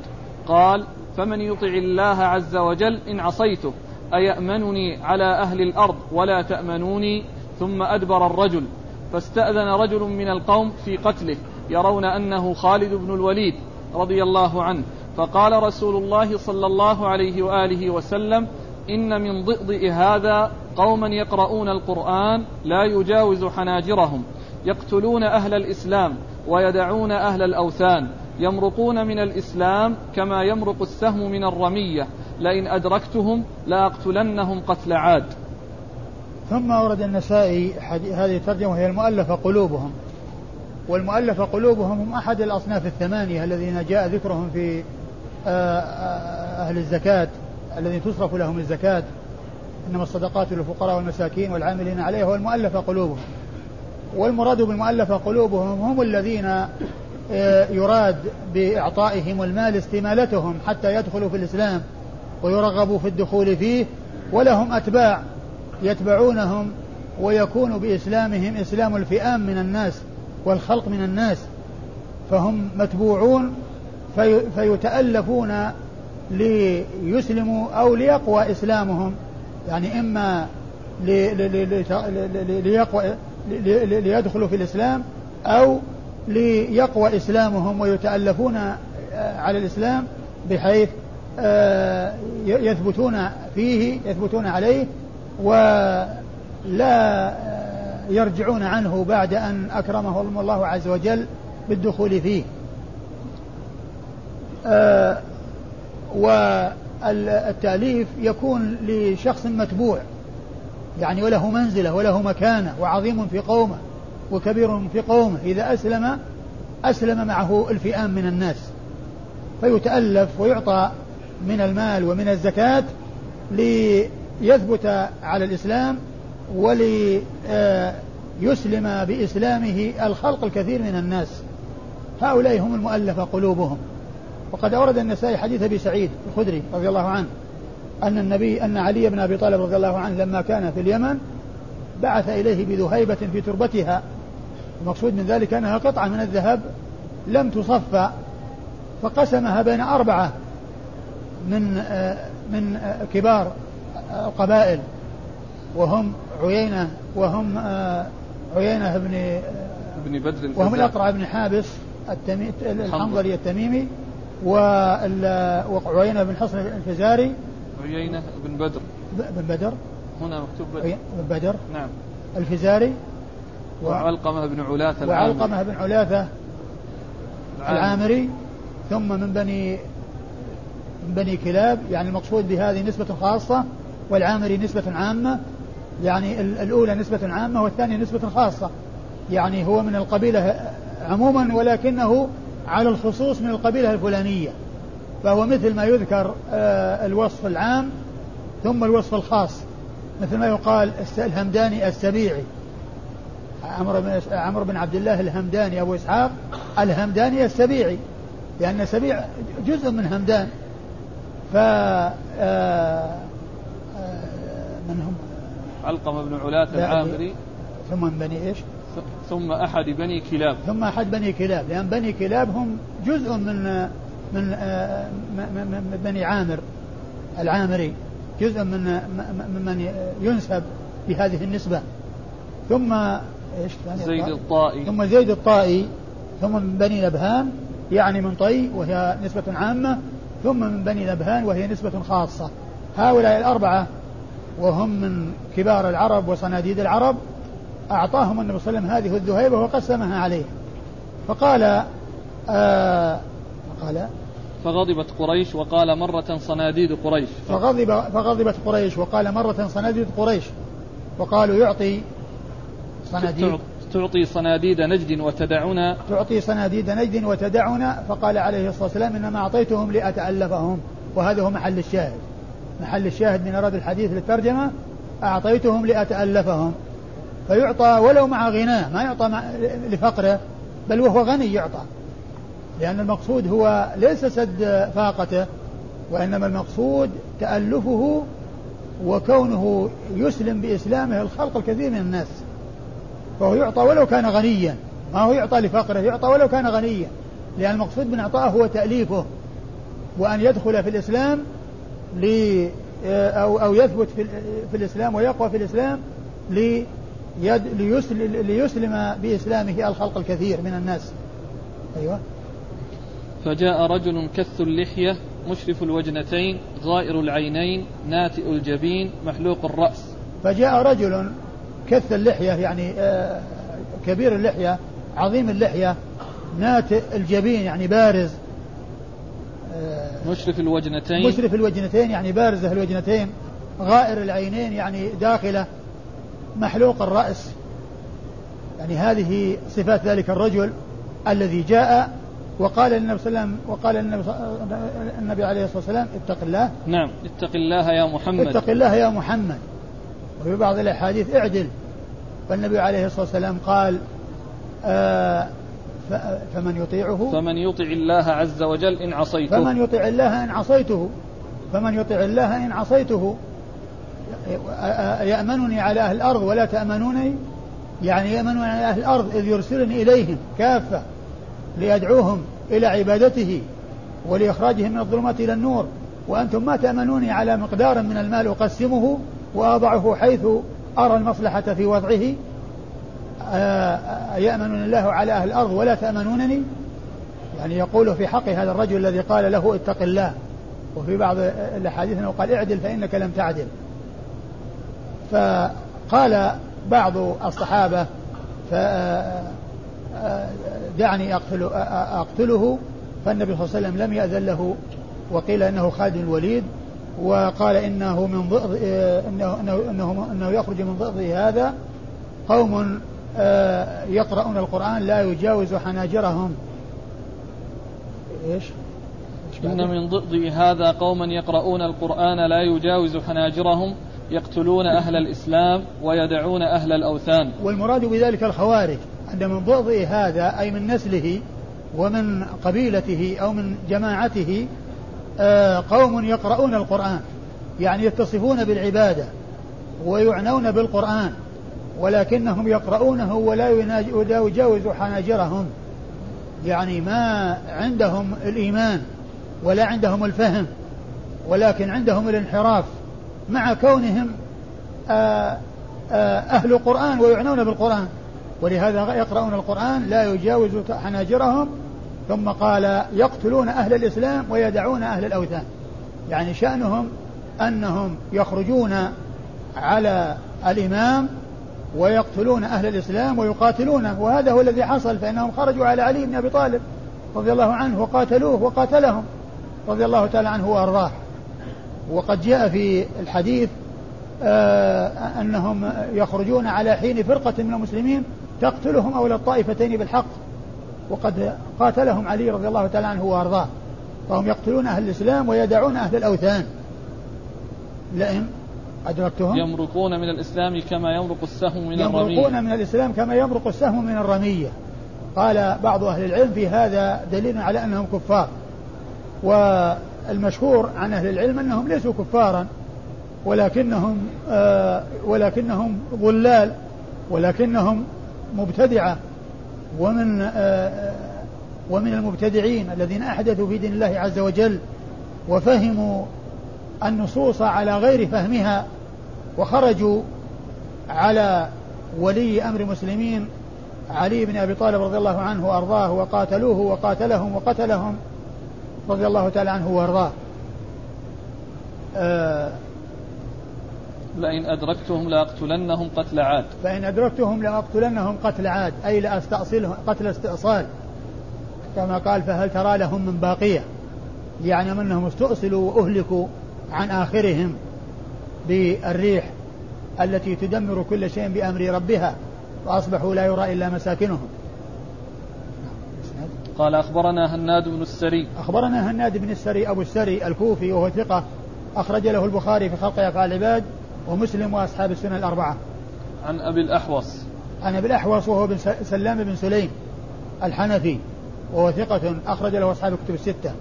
قال فمن يطع الله عز وجل إن عصيته أيأمنني على أهل الأرض ولا تأمنوني؟ ثم أدبر الرجل. فاستأذن رجل من القوم في قتله يرون أنه خالد بن الوليد رضي الله عنه. فقال رسول الله صلى الله عليه وآله وسلم إن من ضئضئ هذا قوما يقرؤون القرآن لا يجاوز حناجرهم يقتلون أهل الإسلام ويدعون أهل الأوثان يمرقون من الإسلام كما يمرق السهم من الرمية لئن أدركتهم لأقتلنهم قتل عاد. ثم ورد النسائي هذه الترجمة وهي المؤلفة قلوبهم. والمؤلفة قلوبهم هم أحد الأصناف الثمانية الذين جاء ذكرهم في آه، آه، أهل الزكاة الذين تصرف لهم الزكاة. إنما الصدقات للفقراء والمساكين والعاملين عليها والمؤلفة قلوبهم. والمراد بالمؤلفة قلوبهم هم الذين آه، يراد بإعطائهم المال استمالتهم حتى يدخلوا في الإسلام ويرغبوا في الدخول فيه ولهم أتباع. يتبعونهم ويكون بإسلامهم إسلام الفئام من الناس والخلق من الناس فهم متبوعون في فيتألفون ليسلموا أو ليقوى إسلامهم. يعني إما ليقوى ليدخلوا في الإسلام أو ليقوى إسلامهم ويتألفون على الإسلام بحيث آه، يثبتون فيه يثبتون عليه ولا يرجعون عنه بعد أن أكرمهم الله عز وجل بالدخول فيه. آه، والتأليف يكون لشخص متبوع يعني وله منزلة وله مكانة وعظيم في قومه وكبير في قومه إذا أسلم أسلم معه الفئام من الناس. فيتألف ويعطى من المال ومن الزكاة ليثبت على الإسلام وليسلم بإسلامه الخلق الكثير من الناس. هؤلاء هم المؤلفة قلوبهم. وقد أورد النسائي حديث أبي سعيد الخدري رضي الله عنه أن النبي أن علي بن أبي طالب رضي الله عنه لما كان في اليمن بعث إليه بذهيبة في تربتها. المقصود من ذلك أنها قطعة من الذهب لم تصفى فقسمها بين أربعة من آه، من آه، كبار القبائل وهم عيينة وهم آه، عيينة بن بن بدر وهم الأقرع بن حابس التمي... الحنظلي. التميمي وعيينة بن حصن الفزاري. عيينة بن بدر. بن بدر. هنا مكتوب بدر. بن بدر. نعم. الفزاري. وعلقمة بن علاثة وعلقمة بن علاثة العامري. ثم من بني من بني كلاب يعني المقصود بهذه نسبة خاصة والعامري نسبة عامة يعني الأولى نسبة عامة والثانية نسبة خاصة. يعني هو من القبيلة عموما ولكنه على الخصوص من القبيلة الفلانية. فهو مثل ما يذكر آه، الوصف العام ثم الوصف الخاص. مثل ما يقال الهمداني السبيعي. عمرو بن عمرو بن عبد الله الهمداني أبو إسحاق الهمداني السبيعي. لأن سبيع جزء من همدان. ف آه، من هم؟ علقمة بن علاة العامري. ثم من بني إيش؟ ثم أحد بني كلاب. ثم أحد بني كلاب. لأن بني كلاب هم جزء من من آه، من بني عامر العامري. جزء من من ينسب بهذه النسبة. ثم إيش زيد الطائي. ثم زيد الطائي. ثم من بني نبهان يعني من طي وهي نسبة عامة. ثم من بني نبهان وهي نسبة خاصة. هؤلاء الأربعة وهم من كبار العرب وصناديد العرب أعطاهم النبي صلى الله عليه وسلم هذه الذهيبة وقسمها عليه فقال آه قال فغضبت قريش وقال مرة صناديد قريش. فغضب فغضبت قريش وقال مرة صناديد قريش. وقالوا يعطي صناديد. تعطي صناديد نجد وتدعنا تعطي صناديد نجد وتدعنا فقال عليه الصلاة والسلام إنما أعطيتهم لأتألفهم. وهذا هو محل الشاهد. محل الشاهد من أراد الحديث للترجمة أعطيتهم لأتألفهم. فيعطى ولو مع غناه ما يعطى لفقره بل وهو غني يعطى. لأن المقصود هو ليس سد فاقته وإنما المقصود تألفه وكونه يسلم بإسلامه الخلق الكثير من الناس. فهو يعطى ولو كان غنيا. ما هو يعطى لفقره يعطى ولو كان غنيا. لأن المقصود من إعطائه هو تأليفه وأن يدخل في الإسلام لي أو أو يثبت في, في الإسلام ويقوى في الإسلام لي ليسلم, ليسلم بإسلامه الخلق الكثير من الناس. أيوه. فجاء رجل كث اللحية مشرف الوجنتين غائر العينين ناتئ الجبين محلوق الرأس. فجاء رجل كث اللحية يعني آه، كبير اللحية عظيم اللحية ناتئ الجبين يعني بارز. آه، مشرف الوجنتين. مشرف الوجنتين يعني بارزة الوجنتين غائر العينين يعني داخلة محلوق الرأس. يعني هذه صفات ذلك الرجل الذي جاء وقال للنبي صلى الله عليه وسلم وقال النبي عليه الصلاة والسلام اتق الله. نعم اتق الله يا محمد. اتق الله يا محمد. وفي بعض الأحاديث اعدل. فالنبي عليه الصلاة والسلام قال آه فمن يطيعه فمن يطع الله عز وجل إن عصيته. فمن يطع الله إن عصيته. فمن يطع الله إن عصيته. يأمنني على أهل الأرض ولا تأمنوني؟ يعني يأمنني على أهل الأرض إذ يرسلني إليهم كافة ليدعوهم إلى عبادته ولإخراجهم من الظلمات إلى النور. وأنتم ما تأمنوني على مقدار من المال أقسمه وأضعه حيث أرى المصلحة في وضعه. يأمن الله على أهل الأرض ولا تأمنونني؟ يعني يقول في حق هذا الرجل الذي قال له اتق الله. وفي بعض الأحاديث أنه قال اعدل فإنك لم تعدل. فقال بعض الصحابة دعني أقتل أقتله. فالنبي صلى الله عليه وسلم لم يأذن له. وقيل إنه خالد الوليد. وقال إنه من ضئض إنه, إنه, إنه, إنه يخرج من ضئض هذا قوم آه، يقرؤون القرآن لا يجاوز حناجرهم. إيش؟ إن من ضئض هذا قوما يقرؤون القرآن لا يجاوز حناجرهم يقتلون أهل الإسلام ويدعون أهل الأوثان. والمراد بذلك الخوارج أن من ضئض هذا أي من نسله ومن قبيلته أو من جماعته آه، قوم يقرؤون القرآن يعني يتصفون بالعبادة ويعنون بالقرآن. ولكنهم يقرؤونه ولا يجاوز حناجرهم. يعني ما عندهم الإيمان ولا عندهم الفهم ولكن عندهم الانحراف مع كونهم آه، آه، أهل قرآن ويعنون بالقرآن. ولهذا يقرؤون القرآن لا يجاوز حناجرهم. ثم قال يقتلون أهل الإسلام ويدعون أهل الأوثان. يعني شأنهم أنهم يخرجون على الإمام ويقتلون أهل الإسلام ويقاتلونه وهذا هو الذي حصل فإنهم خرجوا على علي بن أبي طالب رضي الله عنه وقاتلوه وقاتلهم رضي الله تعالى عنه وأرضاه. وقد جاء في الحديث آه أنهم يخرجون على حين فرقة من المسلمين تقتلهم أولى الطائفتين بالحق وقد قاتلهم علي رضي الله تعالى عنه وأرضاه. فهم يقتلون أهل الإسلام ويدعون أهل الأوثان. لئن أدركتهم؟ يمرقون من الإسلام كما يمرق السهم من الرمية. يمرقون من الإسلام كما يمرق السهم من الرمية. قال بعض أهل العلم في هذا دليل على أنهم كفار. والمشهور عن أهل العلم أنهم ليسوا كفارا ولكنهم آه ولكنهم ضلال ولكنهم مبتدعة. ومن آه ومن المبتدعين الذين أحدثوا في دين الله عز وجل وفهموا النصوص على غير فهمها وخرجوا على ولي أمر المسلمين علي بن أبي طالب رضي الله عنه وأرضاه وقاتلوه وقاتلهم وقتلهم رضي الله تعالى عنه وأرضاه. آه لئن أدركتهم لأقتلنهم قتل عاد. فإن أدركتهم لأقتلنهم قتل عاد أي لأستأصلهم قتل استئصال. كما قال فهل ترى لهم من باقية؟ يعني أنهم استؤصلوا وأهلكوا عن آخرهم. بالريح التي تدمر كل شيء بأمر ربها وأصبحوا لا يرى إلا مساكنهم. قال أخبرنا هناد بن السري. أخبرنا هناد بن السري أبو السري الكوفي وهو ثقة أخرج له البخاري في خلق أفعال العباد ومسلم وأصحاب السنة الأربعة. عن أبي الأحوص. عن أبي الأحوص وهو بن سلام بن سليم الحنفي وهو ثقة أخرج له أصحاب الكتب الستة.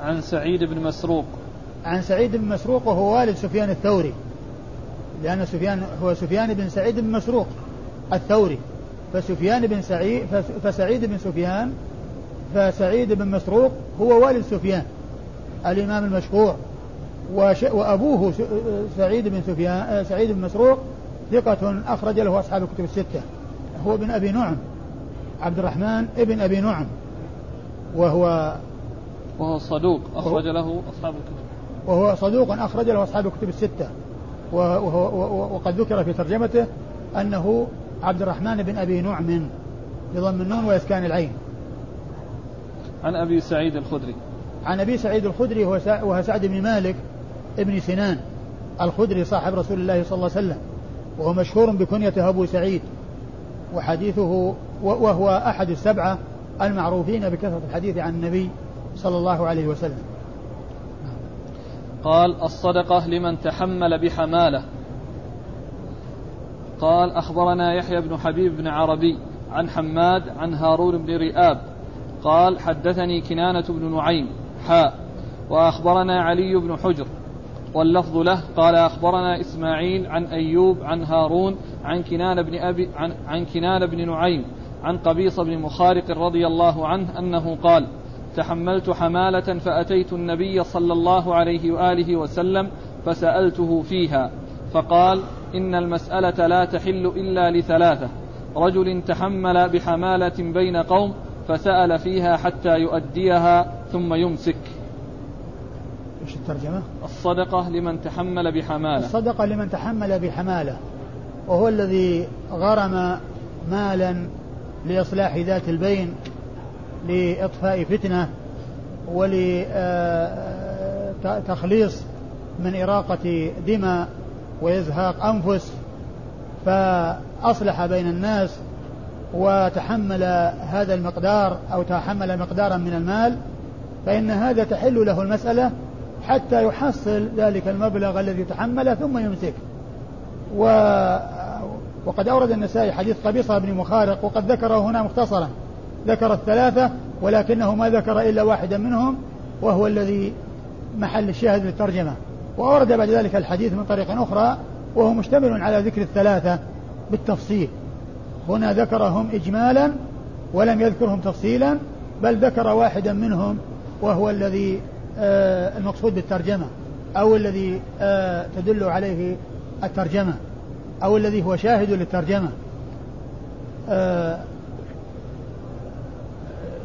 عن سعيد بن مسروق. عن سعيد بن مسروق وهو والد سفيان الثوري. لأن سفيان هو سفيان بن سعيد بن مسروق الثوري. فسفيان بن سعيد فسعيد بن سفيان فسعيد بن مسروق هو والد سفيان الإمام المشهور. وأبوه سعيد بن سفيان سعيد بن مسروق ثقة أخرج له أصحاب الكتب الستة. هو ابن أبي نعم. عبد الرحمن ابن أبي نعم. وهو وهو صدوق أخرج له أصحاب الكتب وهو صدوق أخرج له أصحاب الكتب الستة. وقد ذكر في ترجمته أنه عبد الرحمن بن أبي نعم بضم النون وإسكان العين. عن أبي سعيد الخدري. عن أبي سعيد الخدري وهو سعد بن مالك ابن سنان الخدري صاحب رسول الله صلى الله عليه وسلم وهو مشهور بكنيته أبو سعيد وحديثه وهو أحد السبعة المعروفين بكثرة الحديث عن النبي صلى الله عليه وسلم. قال الصدقة لمن تحمل بحمالة. قال أخبرنا يحيى بن حبيب بن عربي عن حماد عن هارون بن رئاب. قال حدثني كنانة بن نعيم حاء وأخبرنا علي بن حجر. واللفظ له قال أخبرنا إسماعيل عن أيوب عن هارون عن كنان بن أبي عن, عن كنان بن نعيم عن قبيص بن مخارق رضي الله عنه أنه قال تحملت حمالة فأتيت النبي صلى الله عليه وآله وسلم فسألته فيها فقال إن المسألة لا تحل إلا لثلاثة رجل تحمل بحمالة بين قوم فسأل فيها حتى يؤديها ثم يمسك إيش الترجمة؟ الصدقة لمن تحمل بحمالة الصدقة لمن تحمل بحمالة وهو الذي غرم مالا لإصلاح ذات البين لإطفاء فتنة ولتخليص من إراقة دماء وإزهاق أنفس فأصلح بين الناس وتحمل هذا المقدار أو تحمل مقدارا من المال فإن هذا تحل له المسألة حتى يحصل ذلك المبلغ الذي تحمله ثم يمسك. و وقد أورد النسائي حديث قبيصة بن مخارق وقد ذكره هنا مختصرا. ذكر الثلاثة ولكنه ما ذكر إلا واحدا منهم وهو الذي محل الشاهد للترجمة وأورد بعد ذلك الحديث من طريق أخرى وهو مشتمل على ذكر الثلاثة بالتفصيل. هنا ذكرهم إجمالا ولم يذكرهم تفصيلا بل ذكر واحدا منهم وهو الذي آه المقصود بالترجمة أو الذي آه تدل عليه الترجمة أو الذي هو شاهد للترجمة. آه،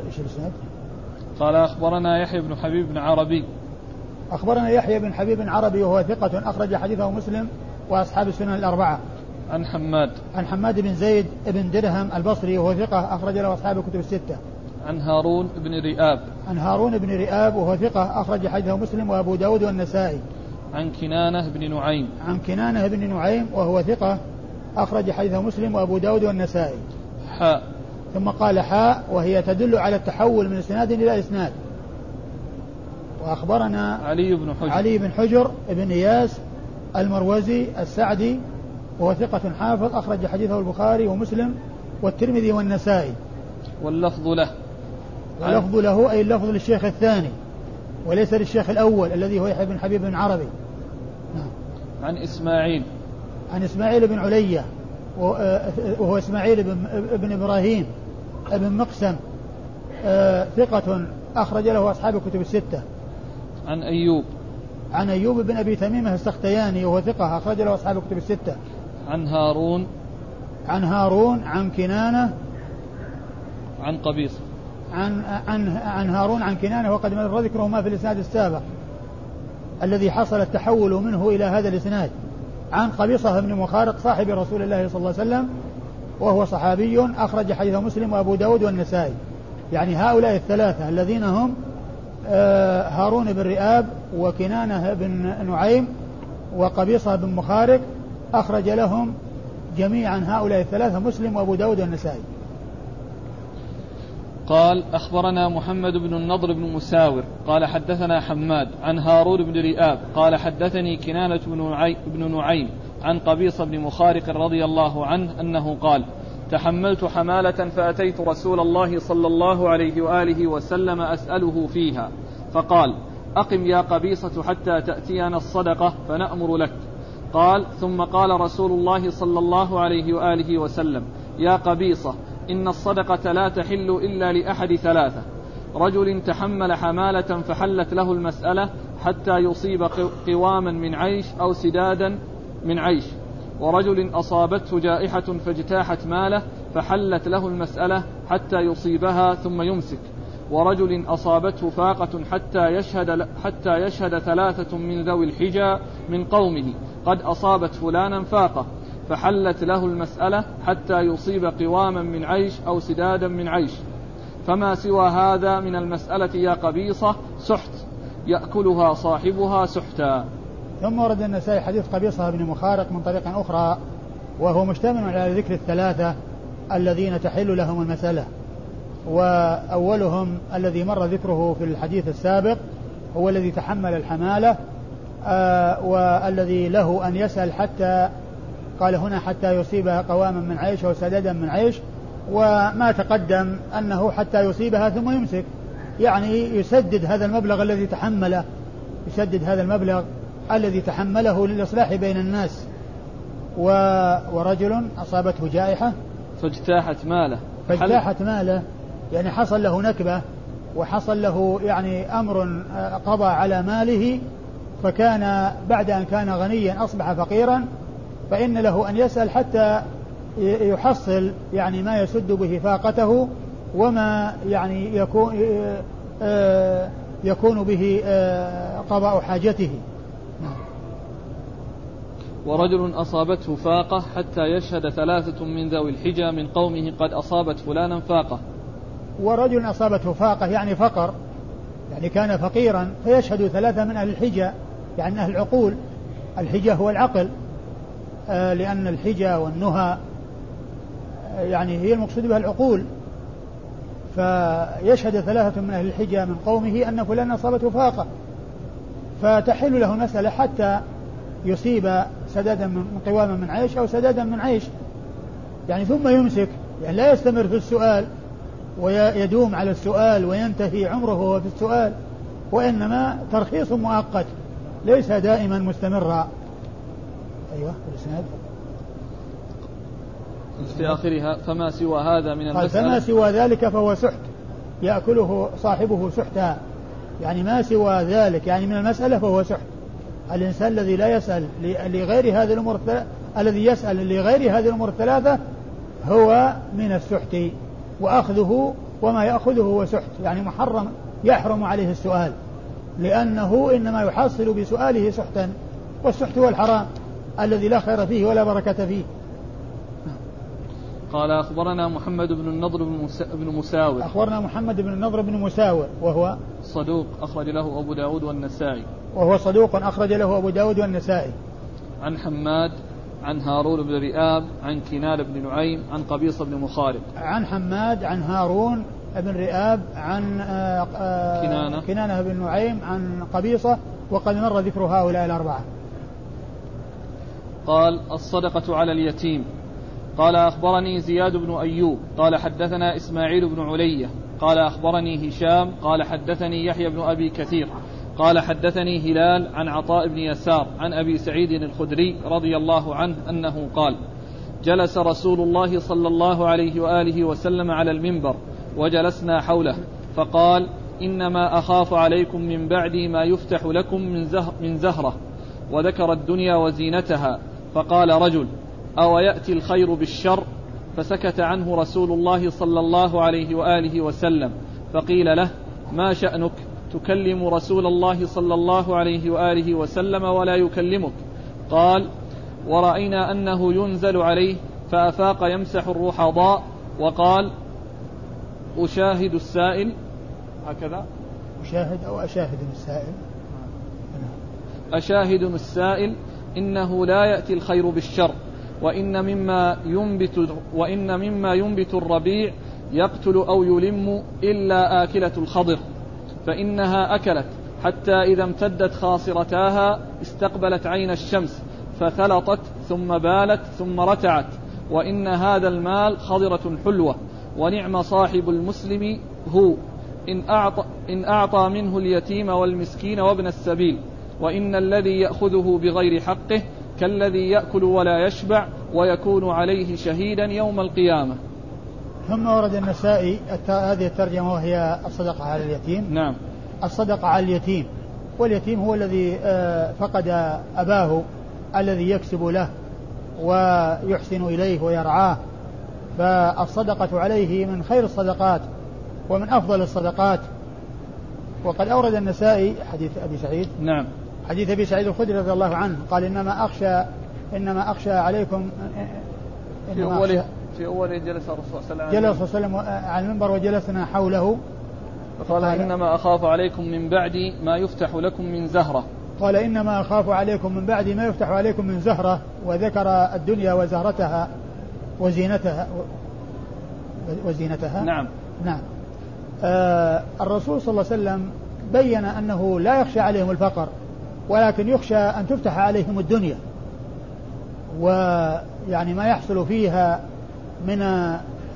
إيش الإسناد؟ قال أخبرنا يحيى بن حبيب بن عربي. أخبرنا يحيى بن حبيب بن عربي وهو ثقة أخرج حديثه مسلم وأصحاب السنن الأربعة. عن حماد. عن حماد بن زيد بن درهم البصري وهو ثقة أخرج له أصحاب الكتب الستة. عن هارون بن رئاب. عن هارون بن رئاب وهو ثقة أخرج حديثه مسلم وأبو داود والنسائي. عن كنانة بن نعيم. عن كنانة بن نعيم وهو ثقة أخرج حديثه مسلم وأبو داود والنسائي. حاء. ثم قال حاء وهي تدل على التحول من إسناد إلى إسناد. وأخبرنا علي بن حجر. علي بن حجر بن إياس المروزي السعدي وهو ثقة حافظ أخرج حديثه البخاري ومسلم والترمذي والنسائي. واللفظ له. واللفظ له أي اللفظ للشيخ الثاني وليس للشيخ الأول الذي هو يحيى بن حبيب بن عربي. نعم. عن إسماعيل. عن إسماعيل بن علية. وهو إسماعيل بن, بن إبراهيم بن مقسم آه، ثقة أخرج له أصحاب الكتب الستة. عن أيوب. عن أيوب بن أبي تميمة السختياني وهو ثقة أخرج له أصحاب الكتب الستة. عن هارون. عن هارون عن كنانة. عن قبيصة عن عن عن هارون عن كنانة وقد مر ذكره ما في الإسناد السابق الذي حصل التحول منه إلى هذا الإسناد. عن قبيصة بن مخارق صاحب رسول الله صلى الله عليه وسلم وهو صحابي أخرج حديث مسلم وأبو داود والنسائي. يعني هؤلاء الثلاثة الذين هم آه، هارون بن رئاب وكنانة بن نعيم وقبيصة بن مخارق أخرج لهم جميعا هؤلاء الثلاثة مسلم وأبو داود والنسائي. قال أخبرنا محمد بن النضر بن مساور قال حدثنا حماد عن هارون بن رئاب قال حدثني كنانة بن نعيم عن قبيصة بن مخارق رضي الله عنه أنه قال تحملت حمالة فأتيت رسول الله صلى الله عليه وآله وسلم أسأله فيها فقال أقم يا قبيصة حتى تأتينا الصدقة فنأمر لك. قال ثم قال رسول الله صلى الله عليه وآله وسلم يا قبيصة إن الصدقة لا تحل إلا لأحد ثلاثة. رجل تحمل حمالة فحلت له المسألة حتى يصيب قواما من عيش أو سدادا من عيش. ورجل أصابته جائحة فاجتاحت ماله فحلت له المسألة حتى يصيبها ثم يمسك. ورجل أصابته فاقة حتى يشهد حتى يشهد ثلاثة من ذوي الحجى من قومه. قد أصابت فلانا فاقة. فحلت له المسألة حتى يصيب قواما من عيش أو سدادا من عيش. فما سوى هذا من المسألة يا قبيصة؟ سحت. يأكلها صاحبها سحتا. ثم ورد النسائي حديث قبيصة بن مخارق من طريق أخرى وهو مشتمل على ذكر الثلاثة الذين تحل لهم المسألة. وأولهم الذي مر ذكره في الحديث السابق هو الذي تحمل الحمالة آه والذي له أن يسأل حتى قال هنا حتى يصيبها قواما من عيش أو سددا من عيش وما تقدم أنه حتى يصيبها ثم يمسك. يعني يسدد هذا المبلغ الذي تحمله يسدد هذا المبلغ الذي تحمله للإصلاح بين الناس. و ورجل أصابته جائحة. فاجتاحت ماله. فاجتاحت ماله. يعني حصل له نكبة وحصل له يعني أمر آه، قضى على ماله فكان بعد أن كان غنيا أصبح فقيرا فإن له أن يسأل حتى يحصل يعني ما يسد به فاقته وما يعني يكون يكون به قضاء حاجته. ورجل أصابته فاقة حتى يشهد ثلاثة من ذوي الحجى من قومه قد أصابت فلانا فاقة. ورجل أصابته فاقة يعني فقر يعني كان فقيرا فيشهد ثلاثة من أهل الحجة يعني أهل العقول. الحجة هو العقل. لأن الحجة والنهى آه، يعني هي المقصود بها العقول. فيشهد ثلاثة من أهل الحجة من قومه أن فلان أصابته فاقة. فتحل له المسألة حتى يصيب سدادا من قواما من عيش أو سدادا من عيش. يعني ثم يمسك يعني لا يستمر في السؤال ويدوم على السؤال وينتهي عمره في السؤال وإنما ترخيص مؤقت ليس دائما مستمرا. أيوة الإسناد في آخرها فما سوى هذا من المسألة؟ فما سوى ذلك فهو سحت يأكله صاحبه سحتا. يعني ما سوى ذلك يعني من المسألة فهو سحت. الإنسان الذي لا يسأل لغير هذه الأمور الذي يسأل لغير هذه الأمور الثلاثة هو من السحت وأخذه وما يأخذه هو سحت. يعني محرم يحرم عليه السؤال لأنه إنما يحصل بسؤاله سحتا والسحت هو الحرام. الذي لا خير فيه ولا بركة فيه. قال أخبرنا محمد بن النضر بن مساور أخبرنا محمد بن النضر بن مساور وهو صدوق أخرج له أبو داود والنسائي. وهو صدوق أخرج له أبو داود والنسائي. عن حماد عن هارون بن رئاب عن كنان بن نعيم عن قبيصة بن مخارب عن حماد عن هارون بن رئاب عن آه، آه، كنانة. كنانة بن نعيم عن قبيصة وقد مر ذكر هؤلاء الأربعة. قال الصدقة على اليتيم. قال أخبرني زياد بن أيوب. قال حدثنا إسماعيل بن علية. قال أخبرني هشام. قال حدثني يحيى بن أبي كثير. قال حدثني هلال عن عطاء بن يسار عن أبي سعيد الخدري رضي الله عنه أنه قال جلس رسول الله صلى الله عليه وآله وسلم على المنبر وجلسنا حوله فقال إنما أخاف عليكم من بعدي ما يفتح لكم من, من زهرة وذكر الدنيا وزينتها. فقال رجل أو يأتي الخير بالشر؟ فسكت عنه رسول الله صلى الله عليه وآله وسلم فقيل له ما شأنك؟ تكلم رسول الله صلى الله عليه وآله وسلم ولا يكلمك. قال ورأينا أنه ينزل عليه فأفاق يمسح الرحضاء وقال أشاهد السائل. هكذا. أشاهد أو أشاهد السائل؟ أشاهد السائل. إنه لا يأتي الخير بالشر وإن مما ينبت وإن مما ينبت الربيع يقتل أو يلم إلا آكلة الخضر فإنها أكلت حتى إذا امتدت خاصرتاها استقبلت عين الشمس فثلطت ثم بالت ثم رتعت وإن هذا المال خضرة حلوة ونعم صاحب المسلم هو. إن أعطى, إن أعطى منه اليتيم والمسكين وابن السبيل. وإن الذي يأخذه بغير حقه كالذي يأكل ولا يشبع ويكون عليه شهيدا يوم القيامة. ثم ورد النسائي هذه الترجمة وهي الصدقة على اليتيم. نعم. الصدقة على اليتيم. واليتيم هو الذي آه، فقد أباه الذي يكسب له ويحسن إليه ويرعاه. فالصدقة عليه من خير الصدقات ومن أفضل الصدقات. وقد أورد النسائي حديث أبي سعيد. نعم. حديث أبي سعيد الخدري رضي الله عنه قال إنما اخشى إنما أخشى عليكم في اول في أول جلس الرسول صلى الله عليه وسلم. جلس وسلم على المنبر وجلسنا حوله. فقال إنما أخاف عليكم من بعدي ما يفتح لكم من زهرة. قال إنما أخاف عليكم من بعدي ما يفتح عليكم من زهرة وذكر الدنيا وزهرتها وزينتها وزينتها. نعم. نعم. آه الرسول صلى الله عليه وسلم بين أنه لا يخشى عليهم الفقر. ولكن يخشى أن تفتح عليهم الدنيا. ويعني ما يحصل فيها من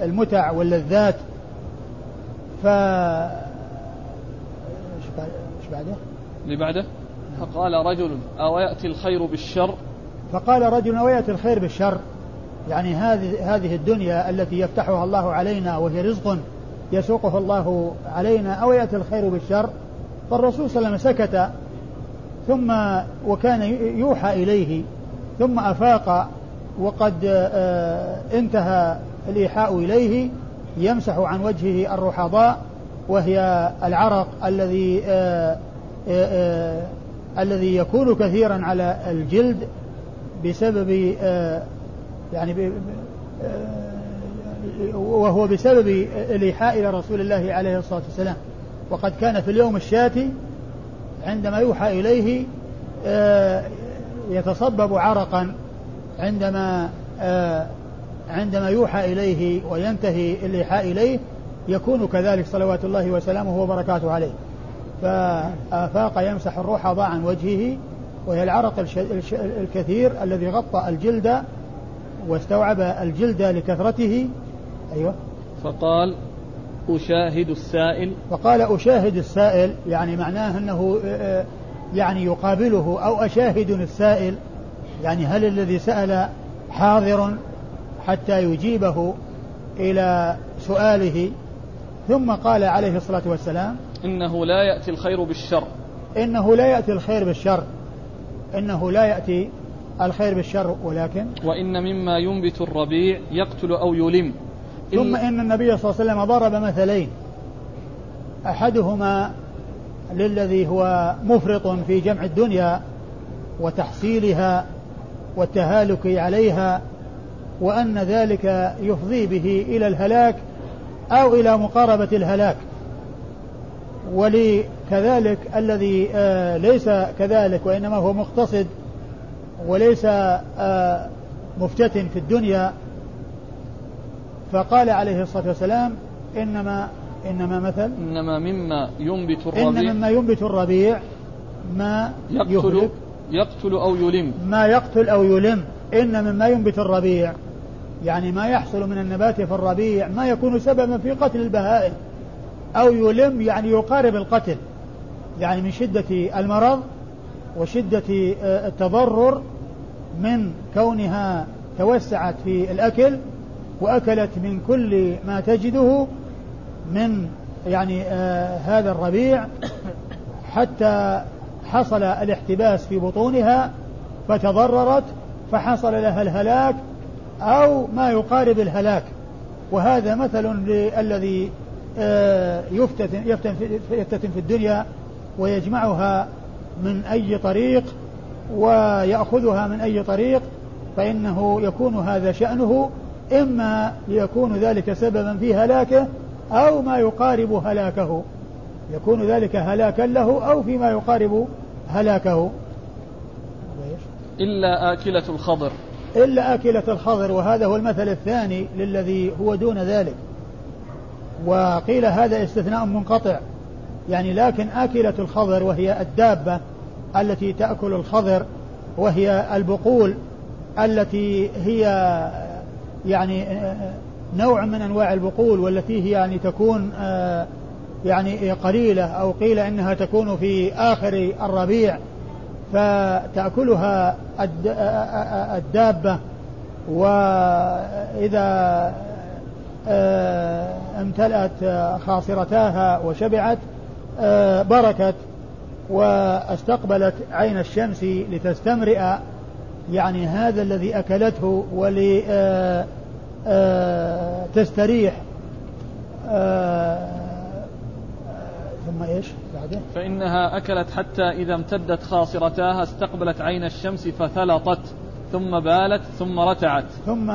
المتع واللذات. ف إيش بعده؟ اللي بعده؟ فقال رجل أو يأتي الخير بالشر؟ فقال رجل أو يأتي الخير بالشر؟ يعني هذه هذه الدنيا التي يفتحها الله علينا وهي رزق يسوقه الله علينا أو يأتي الخير بالشر؟ فالرسول صلى الله عليه وسلم سكت ثم وكان يوحى إليه ثم أفاق وقد آه، انتهى الإيحاء إليه يمسح عن وجهه الرحضاء وهي العرق الذي آه، آه، الذي يكون كثيرا على الجلد بسبب يعني وهو بسبب الإيحاء إلى رسول الله عليه الصلاة والسلام. وقد كان في اليوم الشاتي عندما يوحى إليه آه، يتصبب عرقا عندما آه، عندما يوحى إليه وينتهي الإيحاء إليه يكون كذلك صلوات الله وسلامه وبركاته عليه. فآفاق يمسح الروح عن وجهه وهي العرق الكثير الذي غطى الجلد واستوعب الجلد لكثرته. أيوة. فقال أشاهد السائل. فقال أشاهد السائل يعني معناه أنه آه، آه، يعني يقابله أو أشاهد السائل يعني هل الذي سأل حاضر حتى يجيبه إلى سؤاله؟ ثم قال عليه الصلاة والسلام إنه لا يأتي الخير بالشر. إنه لا يأتي الخير بالشر. إنه لا يأتي الخير بالشر ولكن وإن مما ينبت الربيع يقتل أو يلم. ثم إن النبي صلى الله عليه وسلم ضرب مثلين. أحدهما للذي هو مفرط في جمع الدنيا وتحصيلها والتهالك عليها وأن ذلك يفضي به إلى الهلاك أو إلى مقاربة الهلاك. ولكذلك الذي آه، ليس كذلك وإنما هو مقتصد وليس آه، مفتتن في الدنيا فقال عليه الصلاة والسلام إنما إنما مثل إنما مما ينبت الربيع. إن مما ينبت الربيع ما يقتل يقتل أو يلم. ما يقتل أو يلم. إن مما ينبت الربيع. يعني ما يحصل من النبات في الربيع ما يكون سببا في قتل البهائم. أو يلم يعني يقارب القتل. يعني من شدة المرض وشدة آه، التضرر من كونها توسعت في الأكل وأكلت من كل ما تجده من يعني آه هذا الربيع حتى حصل الاحتباس في بطونها فتضررت فحصل لها الهلاك أو ما يقارب الهلاك. وهذا مثل للذي آه يفتتن, يفتتن, في الدنيا ويجمعها من أي طريق ويأخذها من أي طريق فإنه يكون هذا شأنه. إما يكون ذلك سببا في هلاكه أو ما يقارب هلاكه. يكون ذلك هلاكا له أو فيما يقارب هلاكه. إلا آكلة الخضر. إلا آكلة الخضر وهذا هو المثل الثاني للذي هو دون ذلك. وقيل هذا استثناء منقطع. يعني لكن آكلة الخضر وهي الدابة التي تأكل الخضر وهي البقول التي هي يعني نوع من أنواع البقول والتي هي يعني تكون آه، يعني قليلة أو قيل إنها تكون في آخر الربيع فتأكلها الدابة وإذا آه، امتلأت خاصرتاها وشبعت آه، بركت واستقبلت عين الشمس لتستمرئ يعني هذا الذي أكلته ولتستريح آه، آه، ثم إيش؟ بعده؟ فإنها أكلت حتى إذا امتدت خاصرتاها استقبلت عين الشمس فثلطت ثم بالت ثم رتعت. ثم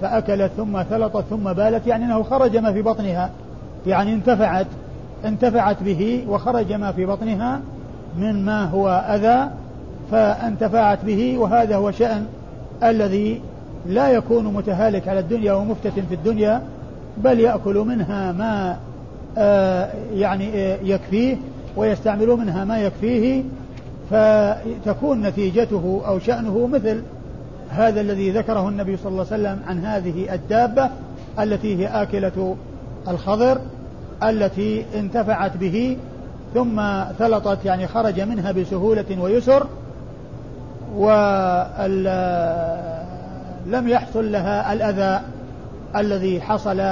فأكلت ثم ثلطت ثم بالت يعني أنه خرج ما في بطنها. يعني انتفعت انتفعت به وخرج ما في بطنها من ما هو أذى فانتفعت به وهذا هو شأن الذي لا يكون متهالك على الدنيا ومفتت في الدنيا بل يأكل منها ما آه يعني آه يكفيه ويستعمل منها ما يكفيه فتكون نتيجته أو شأنه مثل هذا الذي ذكره النبي صلى الله عليه وسلم عن هذه الدابة التي هي آكلة الخضر التي انتفعت به ثم ثلطت يعني خرج منها بسهولة ويسر ولم يحصل لها الأذى الذي حصل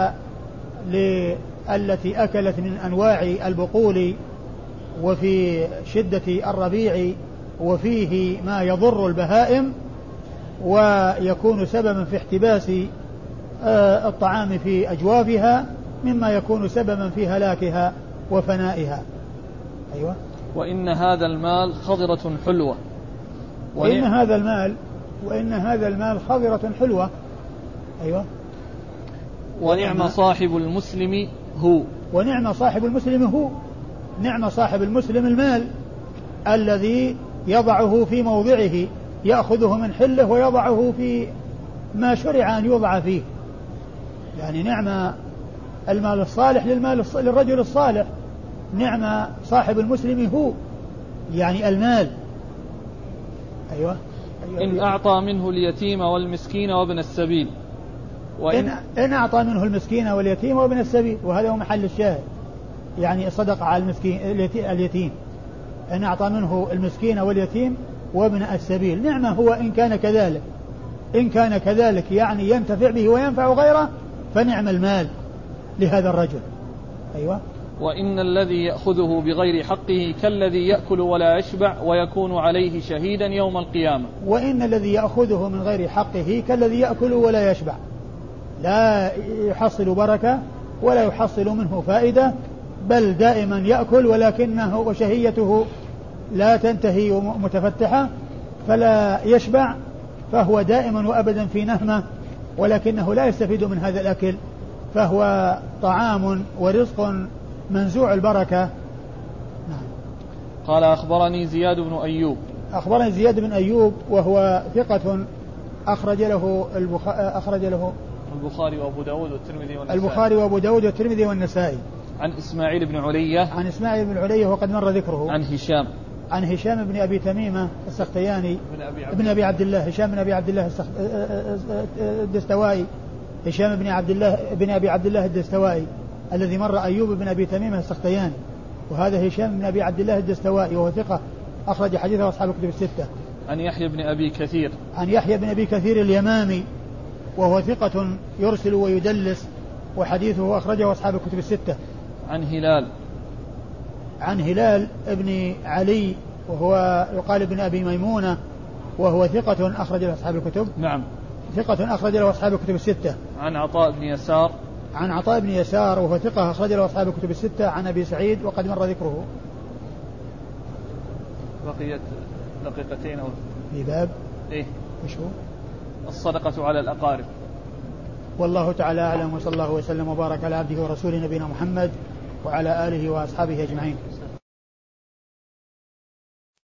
للتي أكلت من أنواع البقول وفي شدة الربيع وفيه ما يضر البهائم ويكون سببا في احتباس آه، الطعام في أجوافها مما يكون سببا في هلاكها وفنائها. أيوة. وإن هذا المال خضرة حلوة. وإن هذا المال وإن هذا المال خضرة حلوة. أيوة. ونعم صاحب المسلم هو. ونعم صاحب المسلم هو. نعم صاحب المسلم المال الذي يضعه في موضعه يأخذه من حله ويضعه في ما شرع أن يوضع فيه. يعني نعم المال الصالح للمال للرجل الصالح. نعم صاحب المسلم هو. يعني المال. أيوة, أيوة. إن أعطى منه اليتيم والمسكين وابن السبيل. وإن إن, أعطى منه المسكين واليتيم وابن السبيل وهذا هو محل الشاهد. يعني صدق على المسكين اليتيم. إن أعطى منه المسكين واليتيم وابن السبيل. نعمة هو إن كان كذلك. إن كان كذلك يعني ينتفع به وينفع غيره فنعم المال لهذا الرجل. أيوة. وإن الذي يأخذه بغير حقه كالذي يأكل ولا يشبع ويكون عليه شهيدا يوم القيامة. وإن الذي يأخذه من غير حقه كالذي يأكل ولا يشبع. لا يحصل بركة ولا يحصل منه فائدة بل دائما يأكل ولكنه وشهيته لا تنتهي متفتحة فلا يشبع فهو دائما وأبدا في نهمة ولكنه لا يستفيد من هذا الأكل فهو طعام ورزق منزوع البركة. نعم. قال أخبرني زياد بن أيوب. أخبرني زياد بن أيوب وهو ثقة أخرج له أخرج له البخاري وأبو داود والترمذي والنسائي. البخاري وأبو داود والترمذي والنسائي. عن إسماعيل بن علية. عن إسماعيل بن علية وقد مر ذكره. عن هشام. عن هشام بن أبي تميمة السختياني. بن أبي عبد الله. هشام بن أبي عبد الله الدستوائي. هشام بن عبد الله بن أبي عبد الله الدستوائي. الذي مر أيوب بن أبي تميمة السختياني وهذا هشام بن أبي عبد الله الدستوائي وهو ثقة أخرج حديثه أصحاب الكتب الستة. عن يحيى بن أبي كثير. عن يحيى بن أبي كثير اليمامي وهو ثقة يرسل ويدلس وحديثه أخرجه أصحاب الكتب الستة. عن هلال عن هلال بن علي وهو يقال ابن أبي ميمونة وهو ثقة أخرج له أصحاب الكتب نعم ثقة أخرج له أصحاب الكتب الستة عن عطاء بن يسار عن عطاء بن يسار وهو ثقة أخرج له أصحاب الكتب الستة عن أبي سعيد وقد مر ذكره. بقيت دقيقتين أو في باب؟ إيه. إيش هو؟ الصدقة على الأقارب. والله تعالى أعلم وصلى الله وسلم وبارك على عبده ورسوله نبينا محمد وعلى آله وأصحابه أجمعين.